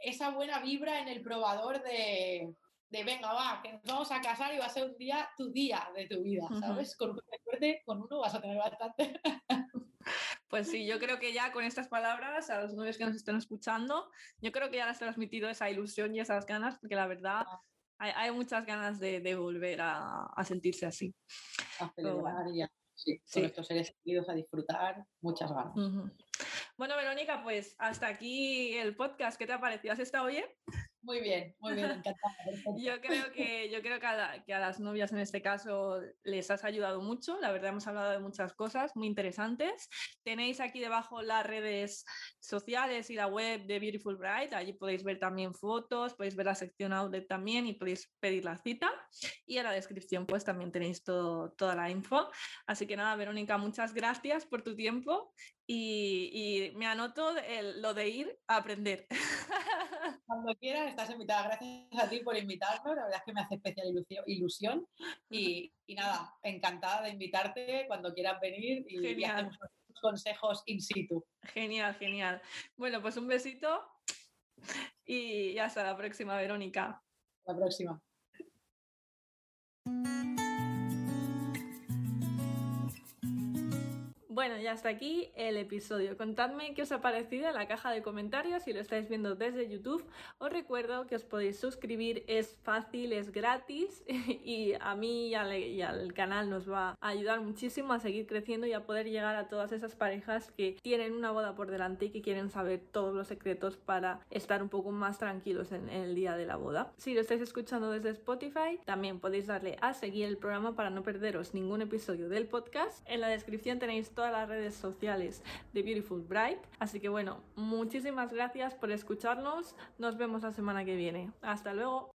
esa buena vibra en el probador de, de, venga, va, que nos vamos a casar y va a ser un día, tu día de tu vida, ¿sabes? Con suerte, con uno vas a tener bastante. Pues sí, yo creo que ya con estas palabras, a los novios que nos están escuchando, yo creo que ya les he transmitido esa ilusión y esas ganas, porque la verdad ah. hay, muchas ganas de, volver a, sentirse así. A celebrar y a, sí, con estos seres queridos a disfrutar, muchas ganas. Bueno, Verónica, pues hasta aquí el podcast. ¿Qué te ha parecido? ¿Has estado bien? Muy bien, muy bien, encantada. Yo creo que, yo creo que a, que a, las novias en este caso les has ayudado mucho. La verdad hemos hablado de muchas cosas muy interesantes. Tenéis aquí debajo las redes sociales y la web de Beautiful Bride. Allí podéis ver también fotos, podéis ver la sección outlet también y podéis pedir la cita. Y en la descripción pues también tenéis todo, toda la info. Así que nada, Verónica, muchas gracias por tu tiempo y, y me anoto el, lo de ir a aprender. Cuando quieras, estás invitada. Gracias a ti por invitarnos. La verdad es que me hace especial ilusión. Y, y nada, encantada de invitarte cuando quieras venir y, genial. y consejos in situ. Genial, genial. Bueno, pues un besito y hasta la próxima, Verónica. La próxima. Bueno, ya hasta aquí el episodio. Contadme qué os ha parecido en la caja de comentarios si lo estáis viendo desde YouTube. Os recuerdo que os podéis suscribir, es fácil, es gratis y a mí y al, canal nos va a ayudar muchísimo a seguir creciendo y a poder llegar a todas esas parejas que tienen una boda por delante y que quieren saber todos los secretos para estar un poco más tranquilos en, en el día de la boda. Si lo estáis escuchando desde Spotify, también podéis darle a seguir el programa para no perderos ningún episodio del podcast. En la descripción tenéis las redes sociales de Beautiful Bright. Así que bueno, muchísimas gracias por escucharnos. Nos vemos la semana que viene. Hasta luego.